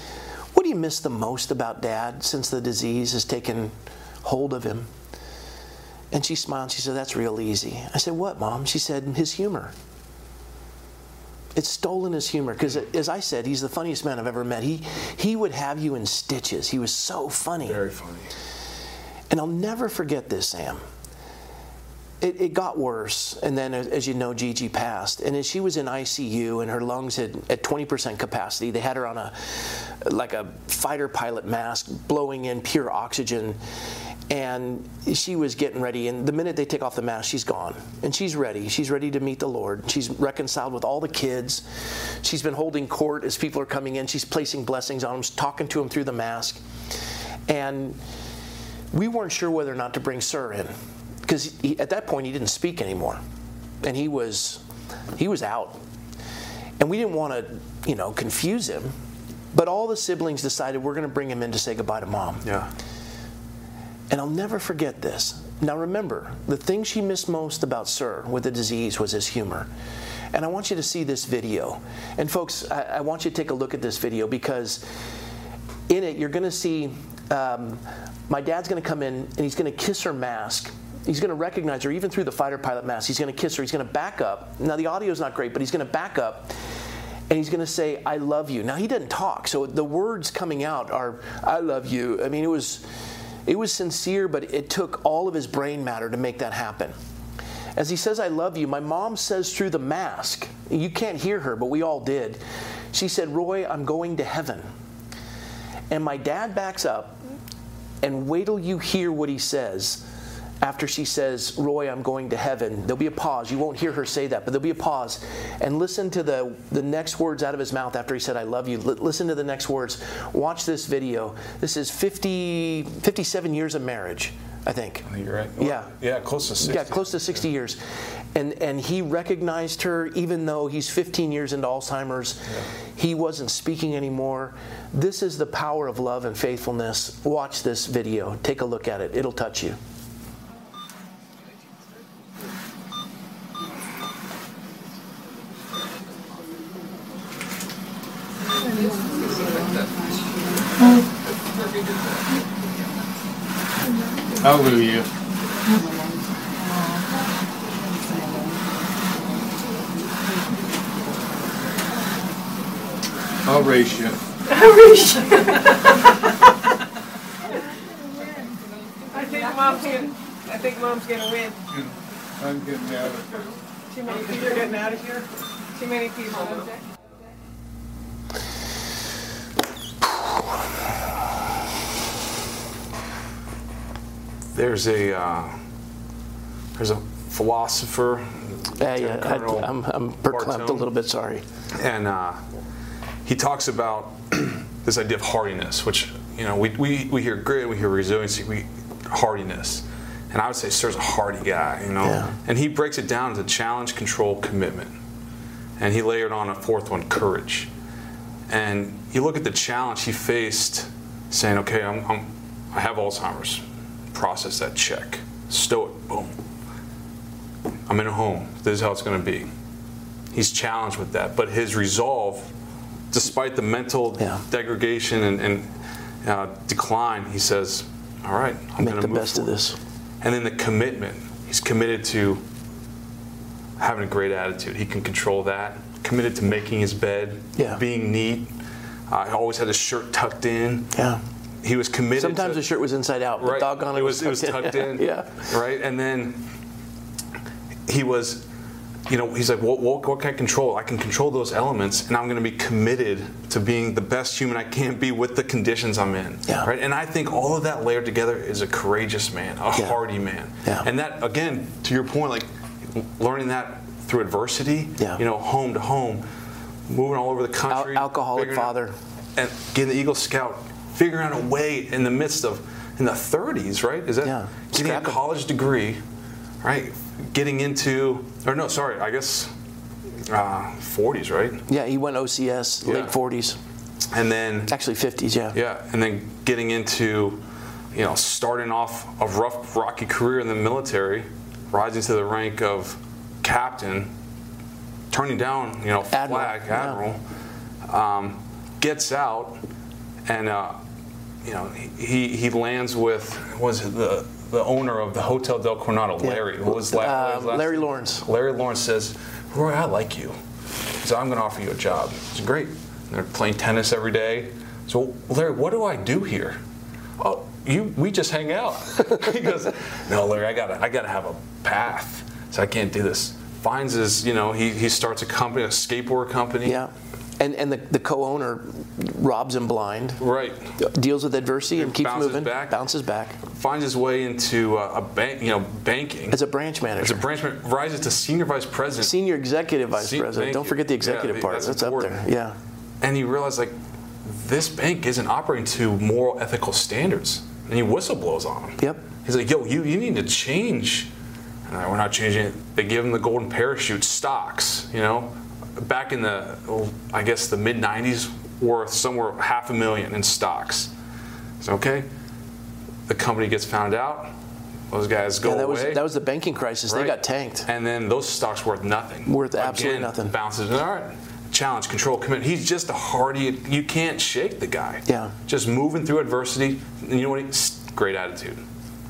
What do you miss the most about dad since the disease has taken hold of him? And she smiled. She said, That's real easy. I said, What, Mom? She said, His humor. It's stolen his humor because, as I said, he's the funniest man I've ever met. He he would have you in stitches. He was so funny. Very funny. And I'll never forget this, Sam. It, it got worse, and then, as you know, Gigi passed. And as she was in ICU, and her lungs had at 20% capacity, they had her on a like a fighter pilot mask, blowing in pure oxygen. And she was getting ready. And the minute they take off the mask, she's gone. And she's ready. She's ready to meet the Lord. She's reconciled with all the kids. She's been holding court as people are coming in. She's placing blessings on them, talking to them through the mask. And we weren't sure whether or not to bring Sir in because at that point he didn't speak anymore, and he was he was out, and we didn't want to you know confuse him. But all the siblings decided we're going to bring him in to say goodbye to mom. Yeah. And I'll never forget this. Now remember, the thing she missed most about Sir with the disease was his humor. And I want you to see this video. And folks, I, I want you to take a look at this video because in it you're going to see um, my dad's going to come in and he's going to kiss her mask. He's going to recognize her even through the fighter pilot mask. He's going to kiss her. He's going to back up. Now the audio's not great, but he's going to back up and he's going to say, "I love you." Now he doesn't talk, so the words coming out are, "I love you." I mean, it was, it was sincere, but it took all of his brain matter to make that happen. As he says, "I love you," my mom says through the mask. You can't hear her, but we all did. She said, "Roy, I'm going to heaven." And my dad backs up, and wait till you hear what he says after she says, Roy, I'm going to heaven. There'll be a pause. You won't hear her say that, but there'll be a pause. And listen to the, the next words out of his mouth after he said, I love you. L- listen to the next words. Watch this video. This is 50, 57 years of marriage. I think. I think you're right. Yeah. Yeah, close to 60. Yeah, close to 60 years. And and he recognized her even though he's 15 years into Alzheimer's. He wasn't speaking anymore. This is the power of love and faithfulness. Watch this video. Take a look at it. It'll touch you. Hallelujah. I'll raise you. I think mom's gonna, I think mom's gonna win. I'm getting out of Too many people are getting out of here. Too many people. There's a uh, there's a philosopher, Yeah, yeah. Colonel I, am I'm verklempt a little bit. Sorry. and uh, he talks about this idea of hardiness, which you know we, we, we hear grit, we hear resiliency, we hardiness, and I would say Sir's a hardy guy, you know, Yeah. and he breaks it down to challenge, control, commitment, and he layered on a fourth one, courage, and you look at the challenge he faced, saying, okay, I'm, I'm I have Alzheimer's, process that check, stow it, boom. I'm in a home. This is how it's going to be he's challenged with that. But his resolve, despite the mental Yeah. degradation and, and uh, decline, he says, "All right, I'm Make going the to move best of this. And then the commitment. He's committed to having a great attitude. He can control that. Committed to making his bed, Yeah. being neat. Uh, always had his shirt tucked in. Yeah. He was committed. Sometimes to, the shirt was inside out, but right. doggone it, it was it was tucked in. yeah. Right, and then he was, you know, he's like, what, what, what can I control? I can control those elements, and I'm going to be committed to being the best human I can be with the conditions I'm in. Yeah. Right, and I think all of that layered together is a courageous man, a Yeah. hardy man. Yeah. And that, again, to your point, like learning that through adversity. Yeah. You know, home to home, moving all over the country. alcoholic figuring out- father. and getting the Eagle Scout, figuring out a way in the midst of in the 30s, right? Is that Yeah. getting a college degree, right? Getting into, or no, sorry, I guess uh, 40s, right? Yeah, he went OCS, Yeah. late 40s, And then actually 50s. Yeah. yeah, and then getting into, you know, starting off a rough, rocky career in the military, rising to the rank of captain, turning down, you know, Admiral, flag yeah. admiral, um, gets out, and uh, you know, he he lands with was it the the owner of the Hotel Del Coronado, Yeah. Larry. What was Uh, last Larry? Lawrence. Larry Lawrence says, Roy, I like you. So I'm going to offer you a job. It's great. They're playing tennis every day. So Larry, what do I do here? Oh, you, we just hang out. he goes, no, Larry, I gotta, I gotta have a path. So I can't do this. Finds his, you know, he, he starts a company, a skateboard company. Yeah. And and the, the co-owner robs him blind, Right. deals with adversity and keeps bounces moving, back. bounces back Finds his way into uh, a bank, you know, banking. as a branch manager, As a branch man, rises to senior vice president. senior executive vice Se- president. Don't forget the executive the- part. that's That's, up there. Yeah. and he realized like this bank isn't operating to moral ethical standards and he whistleblow's on him Yep. he's like yo you, you need to change and we're not changing it they give him the golden parachute stocks you know back in the oh, i guess the mid 90s worth somewhere half a million in stocks so okay the company gets found out those guys go Yeah, that was that was the banking crisis. They got tanked. and then those stocks worth nothing. Worth absolutely nothing. Bounces. All right. Challenge, control, commit. He's just a hardy. You can't shake the guy. Yeah. Just moving through adversity. You know what? He's great attitude.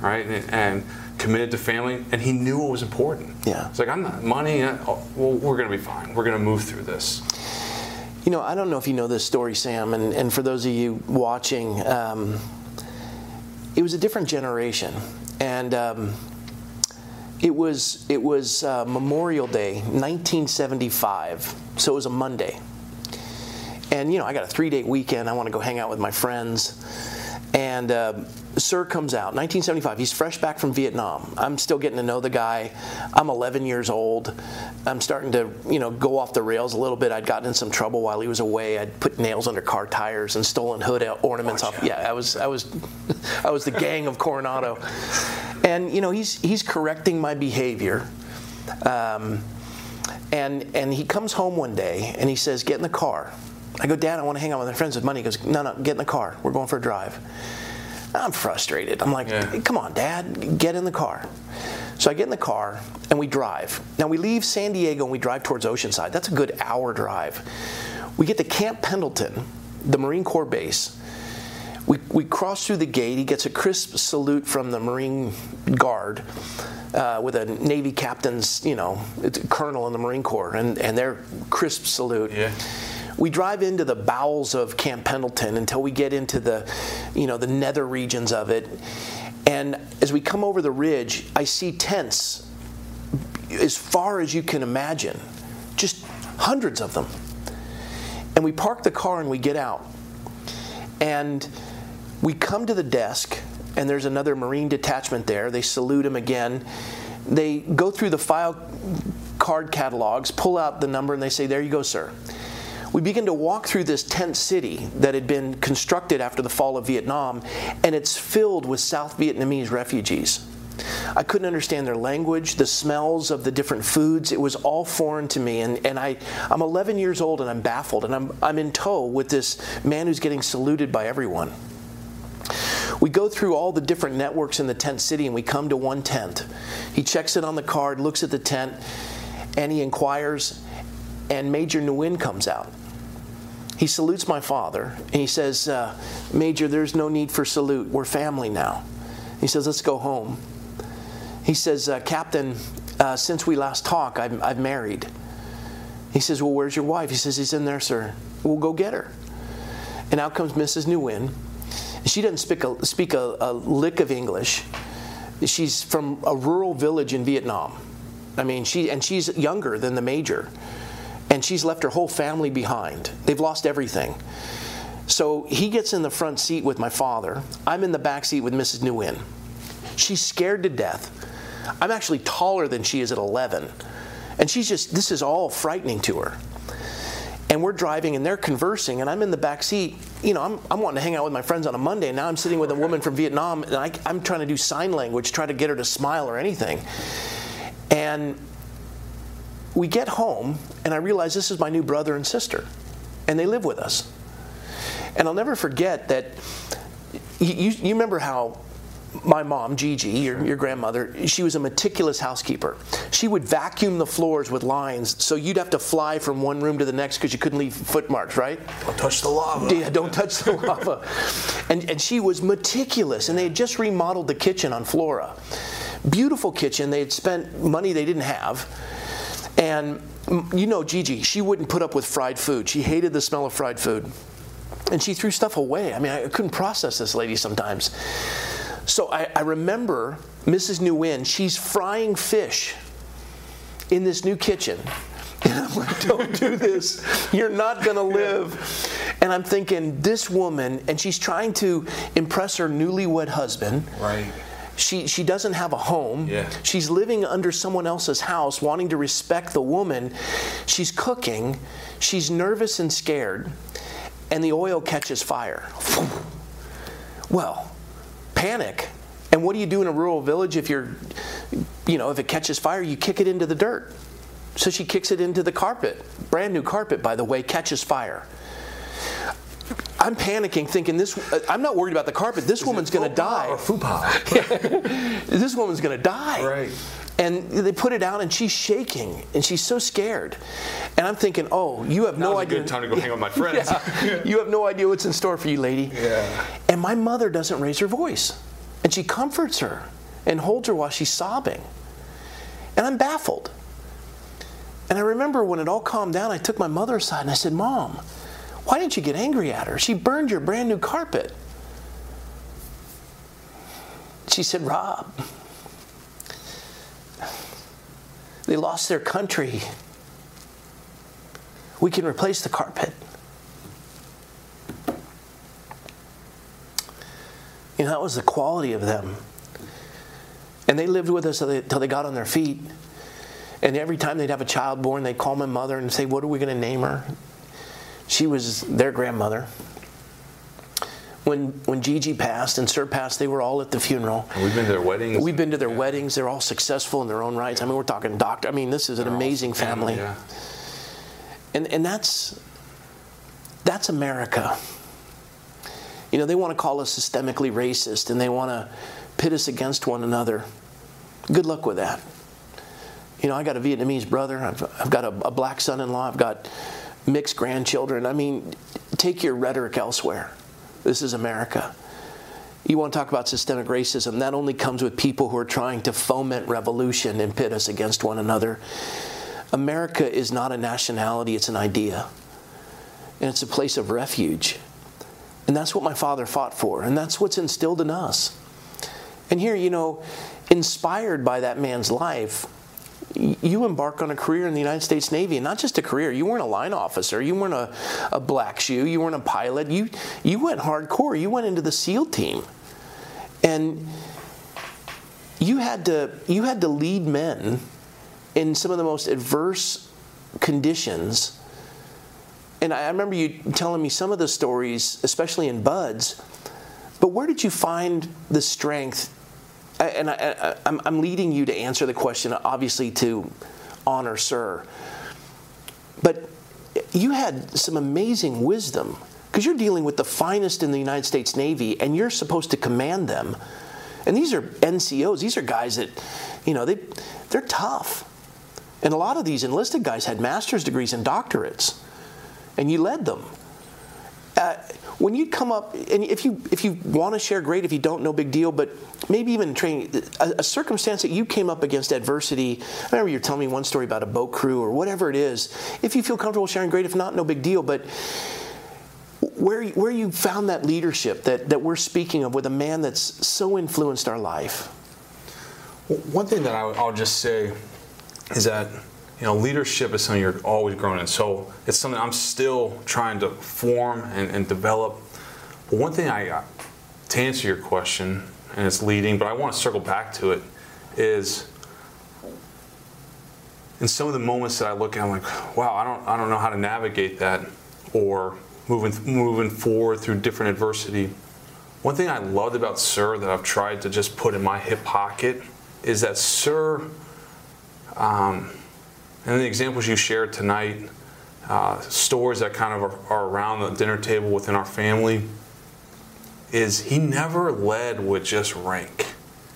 All right. And, and committed to family. And he knew what was important. Yeah. It's like I'm not money. uh, oh, well, we're gonna be fine. We're gonna move through this. You know, I don't know if you know this story, Sam, and, and for those of you watching, um, it was a different generation, and um, it was it was uh, Memorial Day, 1975. So it was a Monday, and you know, I got a three-day weekend. I want to go hang out with my friends, and uh, Sir comes out, 1975. He's fresh back from Vietnam. I'm still getting to know the guy. I'm 11 years old. I'm starting to, you know, go off the rails a little bit. I'd gotten in some trouble while he was away. I'd put nails under car tires and stolen hood ornaments off. Yeah, I was, I was, I was the gang of Coronado. And you know, he's he's correcting my behavior. Um, and and he comes home one day and he says, "Get in the car." I go, "Dad, I want to hang out with my friends with money." He goes, "No, no, get in the car. We're going for a drive." I'm frustrated. I'm like, Yeah. "Come on, Dad, get in the car." So I get in the car and we drive. Now we leave San Diego and we drive towards Oceanside. That's a good hour drive. We get to Camp Pendleton, the Marine Corps base. We, we cross through the gate. He gets a crisp salute from the Marine Guard uh, with a Navy captain's, you know, colonel in the Marine Corps, and, and their crisp salute. Yeah. We drive into the bowels of Camp Pendleton until we get into the, you know, the nether regions of it. And as we come over the ridge, I see tents as far as you can imagine, just hundreds of them. And we park the car and we get out. And we come to the desk, and there's another Marine detachment there. They salute him again. They go through the file card catalogs, pull out the number, and they say, There you go, sir. We begin to walk through this tent city that had been constructed after the fall of Vietnam, and it's filled with South Vietnamese refugees. I couldn't understand their language, the smells of the different foods. It was all foreign to me. And, and I, I'm 11 years old and I'm baffled. And I'm, I'm in tow with this man who's getting saluted by everyone. We go through all the different networks in the tent city and we come to one tent. He checks it on the card, looks at the tent, and he inquires, and Major Nguyen comes out. He salutes my father and he says, uh, Major, there's no need for salute. We're family now. He says, Let's go home. He says, uh, Captain, uh, since we last talked, I've, I've married. He says, Well, where's your wife? He says, He's in there, sir. We'll go get her. And out comes Mrs. Nguyen. She doesn't speak a, speak a, a lick of English. She's from a rural village in Vietnam. I mean, she and she's younger than the major, and she's left her whole family behind. They've lost everything. So he gets in the front seat with my father. I'm in the back seat with Mrs. Nguyen. She's scared to death. I'm actually taller than she is at 11. And she's just, this is all frightening to her. And we're driving and they're conversing, and I'm in the back seat. You know, I'm, I'm wanting to hang out with my friends on a Monday, and now I'm sitting with a woman from Vietnam, and I, I'm trying to do sign language, try to get her to smile or anything. And we get home, and I realize this is my new brother and sister, and they live with us. And I'll never forget that. You, you, remember how my mom, Gigi, your, your grandmother, she was a meticulous housekeeper. She would vacuum the floors with lines so you'd have to fly from one room to the next because you couldn't leave footmarks, right? Don't touch the lava. Yeah, don't touch the lava. And, and she was meticulous, and they had just remodeled the kitchen on Flora. Beautiful kitchen. They had spent money they didn't have. And mm, you know Gigi, she wouldn't put up with fried food. She hated the smell of fried food. And she threw stuff away. I mean, I couldn't process this lady sometimes. So I, I remember Mrs. Nguyen, she's frying fish in this new kitchen. And I'm like, don't do this. You're not going to live. And I'm thinking, this woman, and she's trying to impress her newlywed husband. Right. She, she doesn't have a home. Yeah. She's living under someone else's house, wanting to respect the woman. She's cooking. She's nervous and scared. And the oil catches fire. Well, panic. And what do you do in a rural village if you're, you know, if it catches fire, you kick it into the dirt. So she kicks it into the carpet. Brand new carpet, by the way, catches fire. I'm panicking, thinking this. Uh, I'm not worried about the carpet. This woman's going to die. Or fupa. this woman's going to die. Right. And they put it out, and she's shaking, and she's so scared. And I'm thinking, oh, you have That no was a idea. good time to go hang out with my friends. Yeah. you have no idea what's in store for you, lady. Yeah. And my mother doesn't raise her voice, and she comforts her and holds her while she's sobbing. And I'm baffled. And I remember when it all calmed down, I took my mother aside and I said, Mom, why didn't you get angry at her? She burned your brand new carpet. She said, Rob, they lost their country. We can replace the carpet. You know, that was the quality of them. And they lived with us until they, got on their feet. And every time they'd have a child born, they'd call my mother and say, What are we going to name her? She was their grandmother. when when Gigi passed and Sir passed, they were all at the funeral. And we've been to their weddings. We've been to their weddings. They're all successful in their own rights. I mean, we're talking doctor. I mean, this is an They're amazing family, Yeah. and and that's that's America. You know, they want to call us systemically racist, and they want to pit us against one another. Good luck with that. You know, I got a Vietnamese brother. I've, I've got a, a black son-in-law. I've got mixed grandchildren. I mean, take your rhetoric elsewhere. This is America. You want to talk about systemic racism? That only comes with people who are trying to foment revolution and pit us against one another. America is not a nationality, it's an idea. And it's a place of refuge. And that's what my father fought for, and that's what's instilled in us. And here, you know, inspired by that man's life, you embark on a career in the United States Navy, and not just a career. You weren't a line officer. You weren't a, a black shoe. You weren't a pilot. You you went hardcore. You went into the SEAL team, and you had to you had to lead men in some of the most adverse conditions. And I remember you telling me some of the stories, especially in BUD/S. But where did you find the strength? And I, I'm leading you to answer the question, obviously, to honor Sir. But you had some amazing wisdom because you're dealing with the finest in the United States Navy and you're supposed to command them. And these are NCOs, these are guys that, you know, they, they're tough. And a lot of these enlisted guys had master's degrees and doctorates, and you led them. Uh, when you come up, and if you if you want to share, great. If you don't, no big deal. But maybe even training, a, a circumstance that you came up against adversity. I remember you're telling me one story about a boat crew or whatever it is. If you feel comfortable sharing, great. If not, no big deal. But where where you found that leadership that that we're speaking of with a man that's so influenced our life. Well, One thing that I, I'll just say is that you know leadership is something you're always growing in. So it's something I'm still trying to form and, and develop. But one thing I, to answer your question, and it's leading, but I want to circle back to it, is in some of the moments that I look at, I'm like, wow, I don't, I don't know how to navigate that, or moving moving forward through different adversity. One thing I loved about Sir that I've tried to just put in my hip pocket is that Sir, um, and the examples you shared tonight, uh, stories that kind of are, are around the dinner table within our family, is he never led with just rank.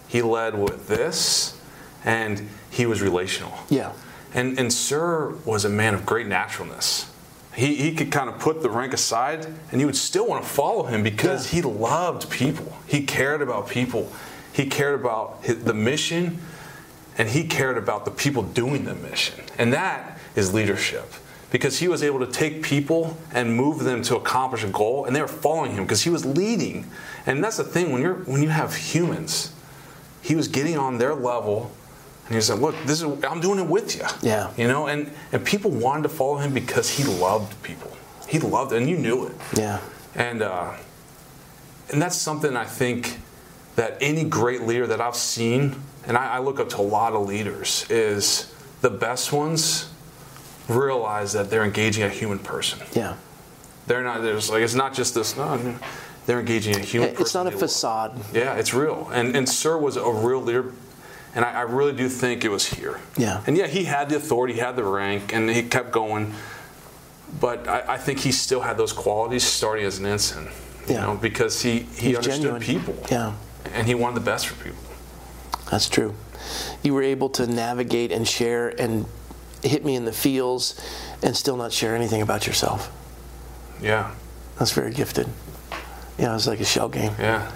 He led with this, and he was relational. Yeah. And, and Sir was a man of great naturalness. He, he could kind of put the rank aside and you would still want to follow him because Yeah. he loved people. He cared about people. He cared about his, the mission and he cared about the people doing the mission. And that is leadership because he was able to take people and move them to accomplish a goal and they were following him because he was leading. And that's the thing when you're when you have humans, he was getting on their level and he said, "Look, this is I'm doing it with you." Yeah. You know, and and people wanted to follow him because he loved people. He loved, and you knew it. Yeah. And uh, and that's something I think that any great leader that I've seen, and I, I look up to a lot of leaders, is the best ones realize that they're engaging a human person. Yeah. They're not. There's like it's not just this. No, they're engaging a human. It's not a they love. facade. Yeah, it's real. And and Sir was a real leader, and I, I really do think it was here. Yeah. And yeah, he had the authority, he had the rank, and he kept going. But I, I think he still had those qualities starting as an ensign. You Yeah. know, because he he He's understood genuine. people. Yeah. And he wanted the best for people. That's true. You were able to navigate and share and hit me in the feels and still not share anything about yourself. Yeah. That's very gifted. Yeah, it was like a shell game. Yeah.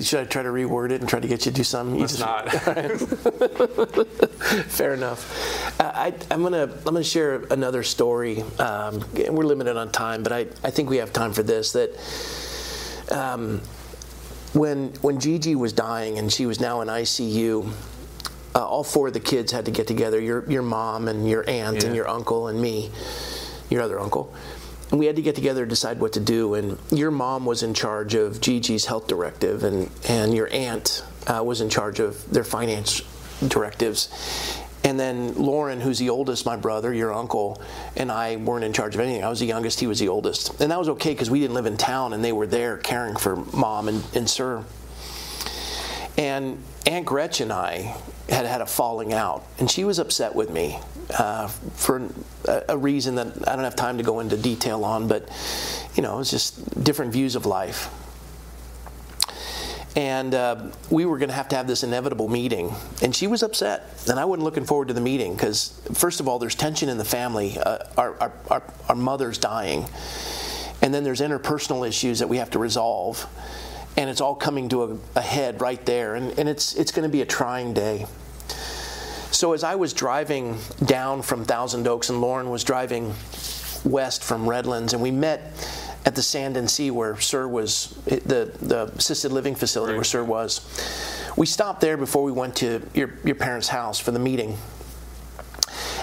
Should I try to reword it and try to get you to do something? You just- not. Fair enough. Uh, I, I'm gonna I'm gonna share another story. Um, we're limited on time, but I, I think we have time for this. That um, when when Gigi was dying and she was now in ICU, uh, all four of the kids had to get together. Your your mom and your aunt and your uncle and me, your other uncle. And we had to get together to decide what to do. And your mom was in charge of Gigi's health directive, and, and your aunt uh, was in charge of their finance directives. And then Lauren, who's the oldest, my brother, your uncle, and I weren't in charge of anything. I was the youngest, he was the oldest. And that was okay because we didn't live in town and they were there caring for mom and, and sir. And Aunt Gretchen and I had had a falling out, and she was upset with me uh, for a, a reason that I don't have time to go into detail on, but you know, it's just different views of life and uh, we were going to have to have this inevitable meeting. And she was upset and i wasn't looking forward to the meeting because first of all there's tension in the family. Uh, our, our, our, our, mother's dying. And then there's interpersonal issues that we have to resolve. And it's all coming to a, a head right there. And, and it's, it's going to be a trying day. So as i was driving down from thousand oaks and lauren was driving west from redlands and we met at the Sand and Sea where Sir was, the, the assisted living facility right. where Sir was. We stopped there before we went to your, your parents' house for the meeting.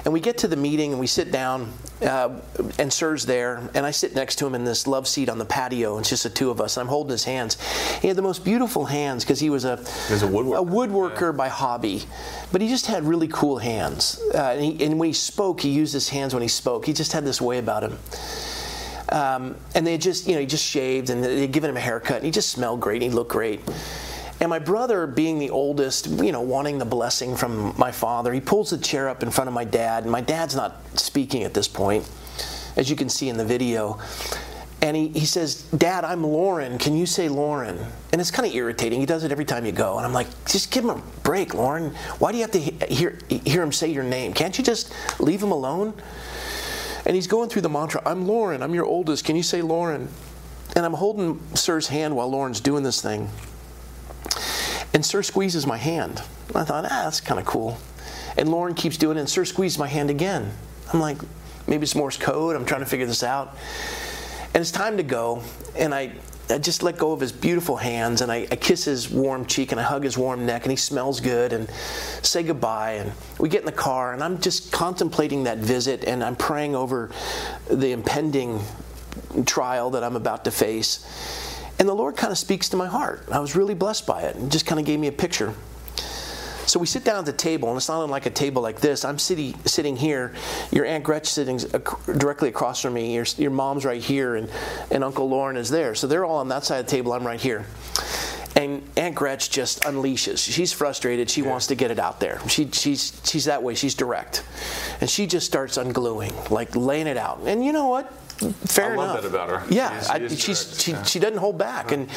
And we get to the meeting and we sit down, uh, and Sir's there, and I sit next to him in this love seat on the patio. And it's just the two of us. And I'm holding his hands. He had the most beautiful hands because he was a, he was a woodworker, a woodworker yeah. by hobby, but he just had really cool hands. Uh, and, he, and when he spoke, he used his hands when he spoke. He just had this way about him. Um, and they just, you know, he just shaved and they'd given him a haircut and he just smelled great and he looked great. And my brother, being the oldest, you know, wanting the blessing from my father, he pulls the chair up in front of my dad, and my dad's not speaking at this point, as you can see in the video. And he, he says, Dad, I'm Lauren. Can you say Lauren? And it's kind of irritating. He does it every time you go. And I'm like, just give him a break, Lauren. Why do you have to hear, hear him say your name? Can't you just leave him alone? And he's going through the mantra I'm Lauren, I'm your oldest. Can you say Lauren? And I'm holding Sir's hand while Lauren's doing this thing. And Sir squeezes my hand. I thought, ah, that's kind of cool. And Lauren keeps doing it, and Sir squeezes my hand again. I'm like, maybe it's Morse code. I'm trying to figure this out. And it's time to go. And I I just let go of his beautiful hands and I, I, kiss his warm cheek and I hug his warm neck and he smells good and say goodbye and we get in the car and I'm just contemplating that visit and I'm praying over the impending trial that I'm about to face. And the Lord kind of speaks to my heart. I was really blessed by it and just kind of gave me a picture. So we sit down at the table, and it's not like a table like this. I'm sitting sitting here. Your Aunt Gretch sitting directly across from me. Your, your mom's right here, and, and Uncle Lauren is there. So they're all on that side of the table. I'm right here. And Aunt Gretch just unleashes. She's frustrated. She yeah. wants to get it out there. She, she's, she's that way. She's direct. And she just starts ungluing, like laying it out. And you know what? Fair I enough. love that about her. Yeah, she, I, she's, she, yeah. she doesn't hold back, and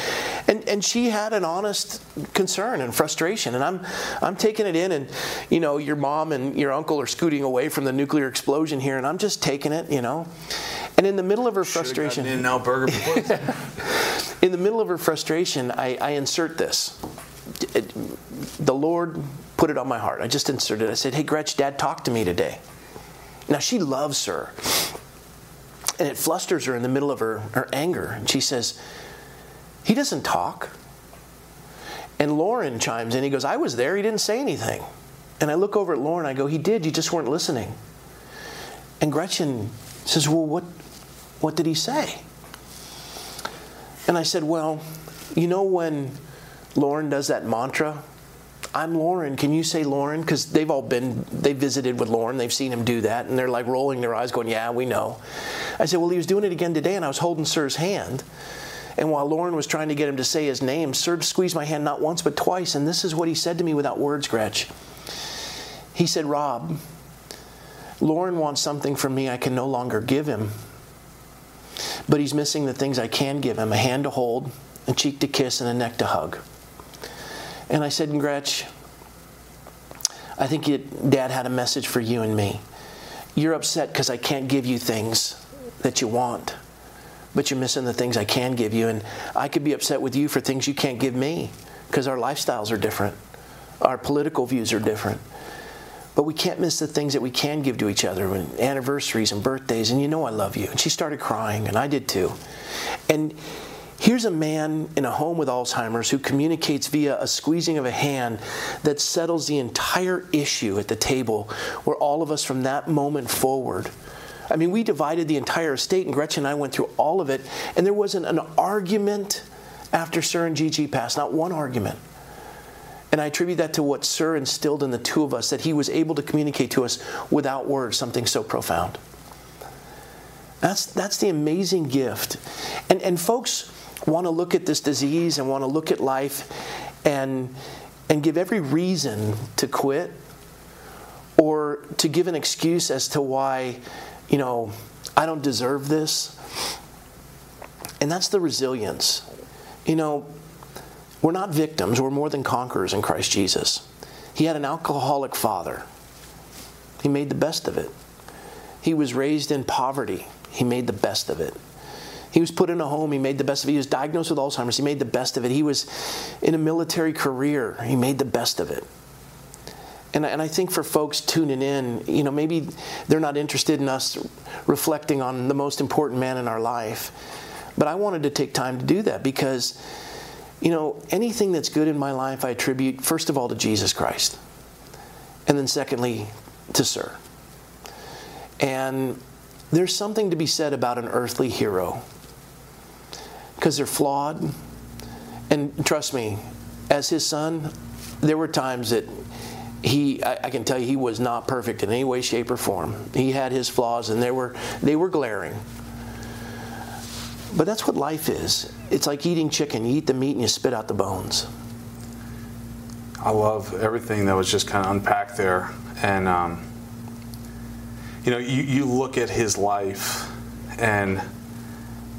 and and she had an honest concern and frustration, and I'm I'm taking it in, and you know your mom and your uncle are scooting away from the nuclear explosion here, and I'm just taking it, you know, and in the middle of her frustration, in now burger in the middle of her frustration, I, I insert this. It, the Lord put it on my heart. I just inserted. I said, "Hey, Gretch, Dad talked to me today." Now she loves her and it flusters her in the middle of her, her anger. And she says, He doesn't talk. And Lauren chimes in. He goes, I was there. He didn't say anything. And I look over at Lauren. I go, He did. You just weren't listening. And Gretchen says, Well, what, what did he say? And I said, Well, you know when Lauren does that mantra I'm Lauren. Can you say Lauren? Because they've all been, they visited with Lauren. They've seen him do that. And they're like rolling their eyes, going, Yeah, we know. I said, Well, he was doing it again today, and I was holding Sir's hand. And while Lauren was trying to get him to say his name, Sir squeezed my hand not once, but twice. And this is what he said to me without words, Gretch. He said, Rob, Lauren wants something from me I can no longer give him. But he's missing the things I can give him a hand to hold, a cheek to kiss, and a neck to hug. And I said, Gretch, I think Dad had a message for you and me. You're upset because I can't give you things that you want, but you're missing the things I can give you. And I could be upset with you for things you can't give me because our lifestyles are different, our political views are different. But we can't miss the things that we can give to each other, and anniversaries and birthdays. And you know I love you. And she started crying, and I did too. And Here's a man in a home with Alzheimer's who communicates via a squeezing of a hand that settles the entire issue at the table, where all of us from that moment forward. I mean, we divided the entire estate, and Gretchen and I went through all of it, and there wasn't an argument after Sir and Gigi passed, not one argument. And I attribute that to what Sir instilled in the two of us, that he was able to communicate to us without words something so profound. That's, that's the amazing gift. And, and folks want to look at this disease and want to look at life and, and give every reason to quit or to give an excuse as to why, you know, I don't deserve this. And that's the resilience. You know, we're not victims, we're more than conquerors in Christ Jesus. He had an alcoholic father, he made the best of it. He was raised in poverty, he made the best of it. He was put in a home, he made the best of it. He was diagnosed with Alzheimer's, he made the best of it. He was in a military career, he made the best of it. And, and I think for folks tuning in, you know, maybe they're not interested in us reflecting on the most important man in our life. But I wanted to take time to do that because, you know, anything that's good in my life, I attribute, first of all, to Jesus Christ. And then, secondly, to Sir. And there's something to be said about an earthly hero because they're flawed. And trust me, as his son, there were times that he I, can tell you he was not perfect in any way shape or form. He had his flaws and they were they were glaring. But that's what life is. It's like eating chicken. You eat the meat and you spit out the bones. I love everything that was just kind of unpacked there. And um, you know you, you look at his life and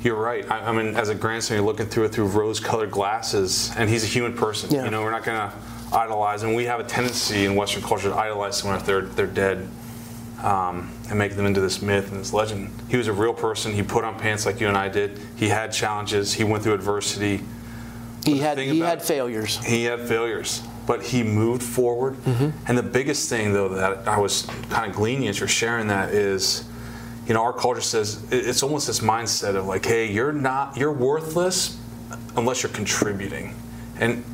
you're right. I, I, mean, as a grandson, you're looking through it through rose-colored glasses, and he's a human person. Yeah. You know, we're not gonna idolize, and we have a tendency in Western culture to idolize someone if they're they're dead, um, and make them into this myth and this legend. He was a real person. He put on pants like you and I did. He had challenges. He went through adversity. He had he had failures. He had failures, but he moved forward. Mm-hmm. And the biggest thing, though, that I was kind of gleaning as you're sharing that is. You know, our culture says it's almost this mindset of like, hey, you're not, you're worthless unless you're contributing. And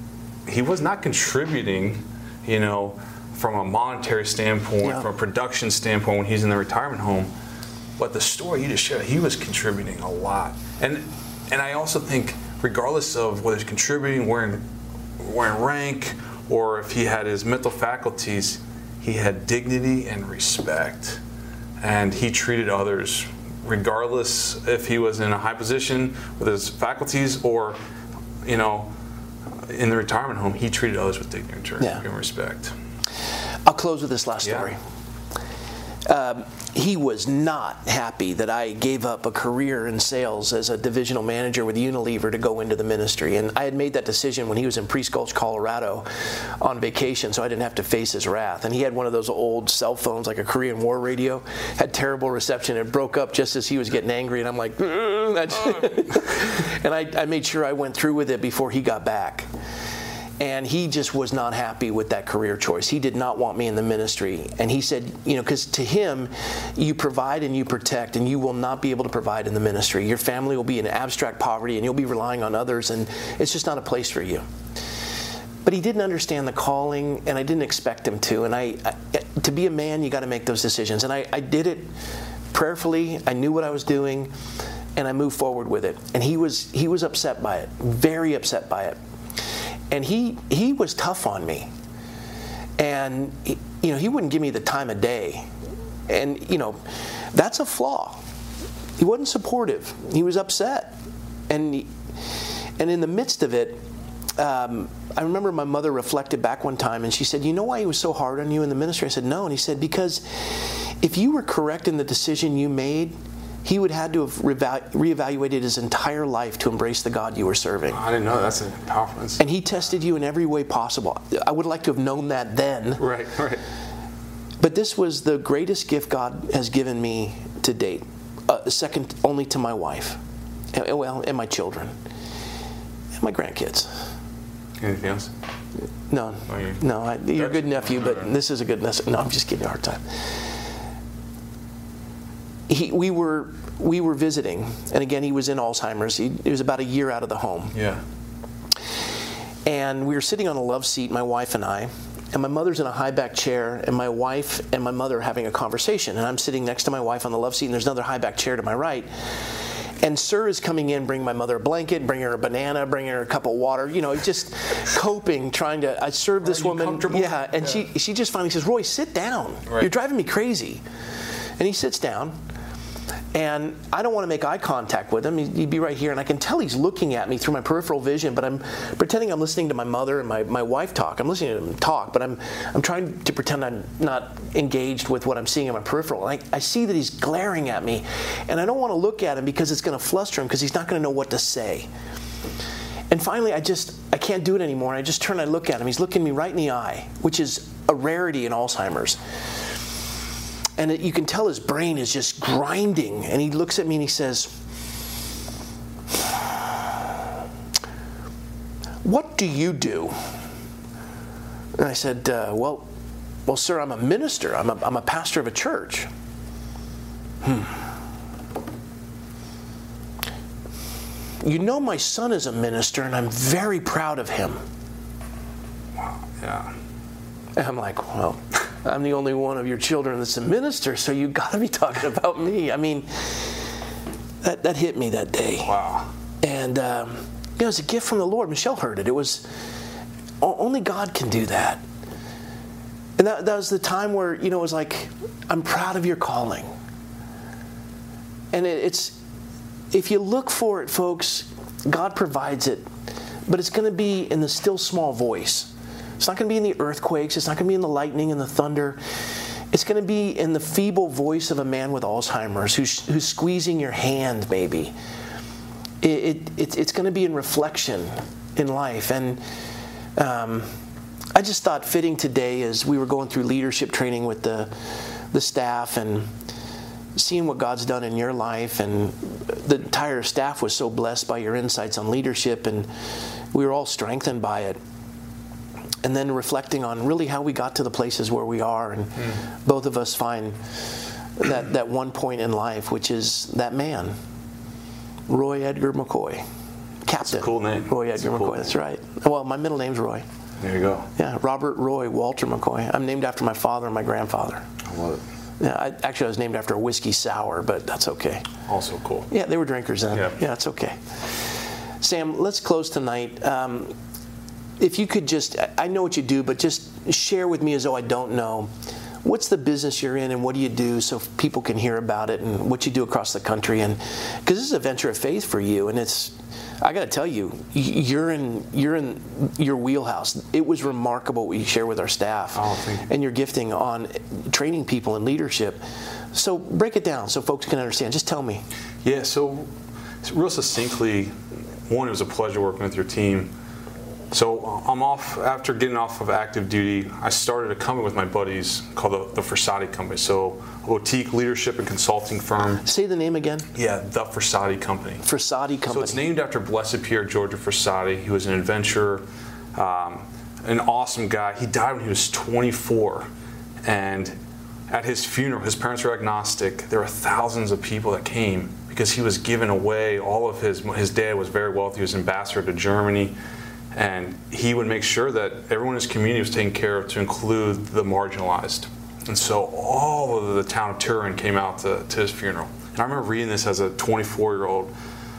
he was not contributing, you know, from a monetary standpoint, yeah. from a production standpoint when he's in the retirement home. But the story you just shared, he was contributing a lot. And and I also think, regardless of whether he's contributing, wearing wearing rank, or if he had his mental faculties, he had dignity and respect. And he treated others regardless if he was in a high position with his faculties or, you know, in the retirement home, he treated others with dignity yeah. and respect. I'll close with this last story. Um, he was not happy that I gave up a career in sales as a divisional manager with Unilever to go into the ministry. And I had made that decision when he was in Priest Gulch, Colorado on vacation, so I didn't have to face his wrath. And he had one of those old cell phones, like a Korean War radio, had terrible reception. It broke up just as he was getting angry, and I'm like, and I, I made sure I went through with it before he got back and he just was not happy with that career choice. He did not want me in the ministry. And he said, you know, because to him, you provide and you protect, and you will not be able to provide in the ministry. Your family will be in abstract poverty, and you'll be relying on others, and it's just not a place for you. But he didn't understand the calling, and I didn't expect him to. And I, I to be a man, you got to make those decisions. And I, I did it prayerfully. I knew what I was doing, and I moved forward with it. And he was he was upset by it, very upset by it and he he was tough on me. And he, you know he wouldn't give me the time of day. And you know that's a flaw. He wasn't supportive. He was upset. And he, and in the midst of it um, I remember my mother reflected back one time and she said, You know why he was so hard on you in the ministry? I said, No. And he said, Because if you were correct in the decision you made, he would have had to have reevaluated his entire life to embrace the God you were serving. I didn't know that's a powerful. And he tested you in every way possible. I would like to have known that then. Right, right. But this was the greatest gift God has given me to date, uh, second only to my wife, and, well, and my children, and my grandkids. Anything else? No, oh, you, no. I, you're a good nephew, but this is a good. No, I'm just giving you a hard time he, we were we were visiting, and again, he was in Alzheimer's. He, he was about a year out of the home. Yeah. And we were sitting on a love seat, my wife and I, and my mother's in a high back chair, and my wife and my mother are having a conversation. And I'm sitting next to my wife on the love seat, and there's another high back chair to my right. And Sir is coming in, bringing my mother a blanket, bringing her a banana, bringing her a cup of water. You know, just coping, trying to. I served this woman. Yeah, and she she just finally says, "Roy, sit down. Right. You're driving me crazy." And he sits down, and I don't want to make eye contact with him. He'd be right here, and I can tell he's looking at me through my peripheral vision, but I'm pretending I'm listening to my mother and my, my wife talk. I'm listening to them talk, but I'm, I'm trying to pretend I'm not engaged with what I'm seeing in my peripheral. I, I see that he's glaring at me, and I don't want to look at him because it's going to fluster him because he's not going to know what to say. And finally, I just, I can't do it anymore. I just turn and I look at him. He's looking me right in the eye, which is a rarity in Alzheimer's and it, you can tell his brain is just grinding. And he looks at me and he says, "What do you do?" And I said, uh, "Well, well, sir, I'm a minister. I'm a, I'm a pastor of a church." Hmm. You know, my son is a minister, and I'm very proud of him. Wow, Yeah. And I'm like, well, I'm the only one of your children that's a minister, so you got to be talking about me. I mean, that, that hit me that day. Wow. And um, you know, it was a gift from the Lord. Michelle heard it. It was only God can do that. And that, that was the time where, you know, it was like, I'm proud of your calling. And it, it's, if you look for it, folks, God provides it. But it's going to be in the still small voice. It's not going to be in the earthquakes. It's not going to be in the lightning and the thunder. It's going to be in the feeble voice of a man with Alzheimer's who's, who's squeezing your hand, maybe. It, it, it, it's going to be in reflection in life. And um, I just thought fitting today as we were going through leadership training with the, the staff and seeing what God's done in your life. And the entire staff was so blessed by your insights on leadership, and we were all strengthened by it and then reflecting on really how we got to the places where we are and Hmm. both of us find that, that one point in life which is that man roy edgar mccoy captain cool name. roy edgar mccoy that's right well my middle name's roy There you go. yeah robert roy walter mccoy i'm named after my father and my grandfather I love it. yeah I, actually i was named after a whiskey sour but that's okay Also cool. yeah, they were drinkers then. Yeah. Yeah, it's okay. Sam, let's close tonight. Um, if you could just, I- know what you do, but just share with me as though I don't know. What's the business you're in and what do you do so people can hear about it and what you do across the country? And because this is a venture of faith for you, and it's, I got to tell you, you're in you're in your wheelhouse. It was remarkable what you share with our staff Oh, you. and your gifting on training people in leadership. So break it down so folks can understand. Just tell me. Yeah, so real succinctly, one, it was a pleasure working with your team. So I'm off after getting off of active duty. I started a company with my buddies called the, the Frassati Company. So a boutique leadership and consulting firm. Say the name again. Yeah, the Frassati Company. Frassati Company. So it's named after Blessed Pier Giorgio Frassati. He was an adventurer, um, an awesome guy. He died when he was 24, and at his funeral, his parents were agnostic. There were thousands of people that came because he was giving away all of his. His dad was very wealthy. He was ambassador to Germany, and he would make sure that everyone in his community was taken care of, to include the marginalized. And so all of the town of Turin came out to, to his funeral. And I remember reading this as a 24 year old.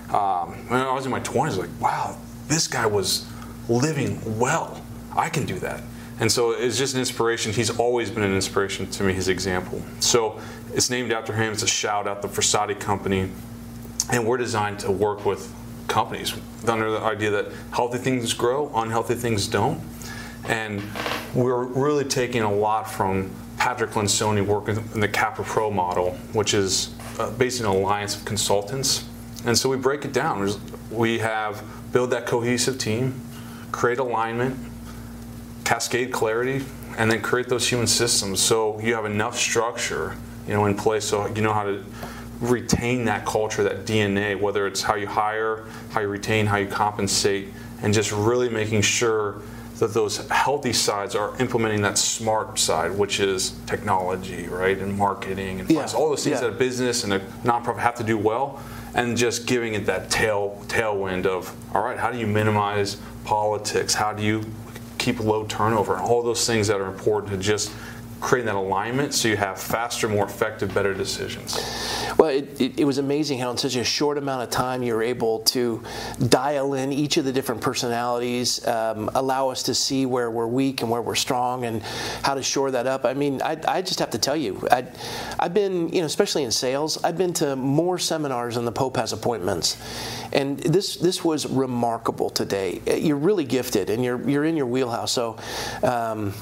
Um, when I was in my 20s, like, wow, this guy was living well. I can do that. And so it's just an inspiration. He's always been an inspiration to me, his example. So it's named after him. It's a shout out, to the Frassati Company. And we're designed to work with companies under the idea that healthy things grow, unhealthy things don't. And we're really taking a lot from Patrick Lencioni working in the Capra Pro model, which is uh, basically an alliance of consultants. And so we break it down. We have build that cohesive team, create alignment, cascade clarity, and then create those human systems so you have enough structure, you know, in place so you know how to retain that culture, that DNA, whether it's how you hire, how you retain, how you compensate, and just really making sure that those healthy sides are implementing that smart side, which is technology, right, and marketing and Yeah, finance, all those things yeah. that a business and a nonprofit have to do well, and just giving it that tail tailwind of, all right, how do you minimize politics? How do you keep low turnover? And all those things that are important to just creating that alignment so you have faster, more effective, better decisions. Well, it, it, it, was amazing how in such a short amount of time you were able to dial in each of the different personalities, um, allow us to see where we're weak and where we're strong, and how to shore that up. I mean, I, I just have to tell you, I, I've been, you know, especially in sales, I've been to more seminars than the Pope has appointments, and this this was remarkable today. You're really gifted, and you're you're in your wheelhouse. So. Um,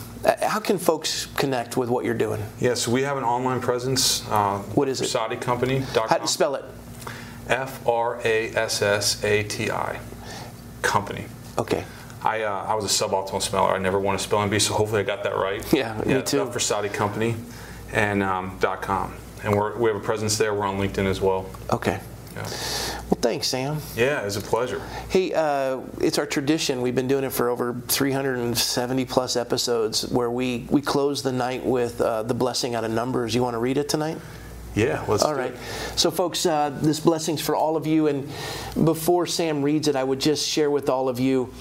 how can folks connect with what you're doing? Yes, we have an online presence. Uh, what is it? FrassatiCompany.com. How do you spell it? F R A S S A T I. Company. Okay. I, uh, I was a suboptimal speller. I never won a spelling bee, so hopefully I got that right. Yeah, yeah me too. Frassati Company and um, .com. And we're, we have a presence there. We're on LinkedIn as well. Okay. Yeah. Well, thanks, Sam. Yeah, it's a pleasure. Hey, uh, it's our tradition. We've been doing it for over 370 plus episodes where we, we close the night with uh, the blessing out of Numbers. You want to read it tonight? Yeah, let's All right. So, folks, uh, this blessing's for all of you. And before Sam reads it, I would just share with all of you.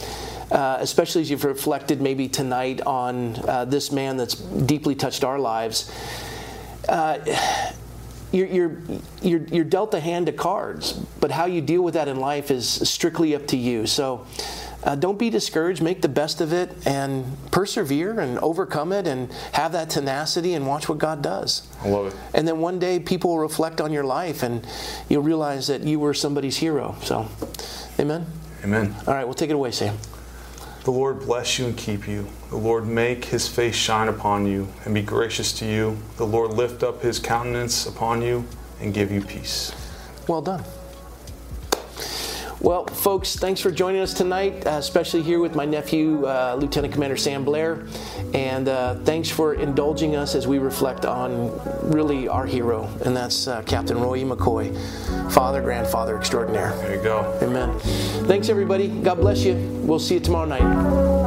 Uh, especially as you've reflected maybe tonight on uh, this man that's deeply touched our lives. Uh, you're, you're, you're, you're dealt a hand of cards, but how you deal with that in life is strictly up to you. So uh, don't be discouraged, make the best of it, and persevere and overcome it and have that tenacity and watch what God does. I love it. And then one day people will reflect on your life and you'll realize that you were somebody's hero. So, amen? Amen. All right, we'll take it away, Sam. The Lord bless you and keep you. The Lord make his face shine upon you and be gracious to you. The Lord lift up his countenance upon you and give you peace. Well done. Well, folks, thanks for joining us tonight, uh, especially here with my nephew, uh, Lieutenant Commander Sam Blair. And uh, thanks for indulging us as we reflect on really our hero, and that's uh, Captain Roy e. McCoy, father, grandfather extraordinaire. There you go. Amen. Thanks, everybody. God bless you. We'll see you tomorrow night.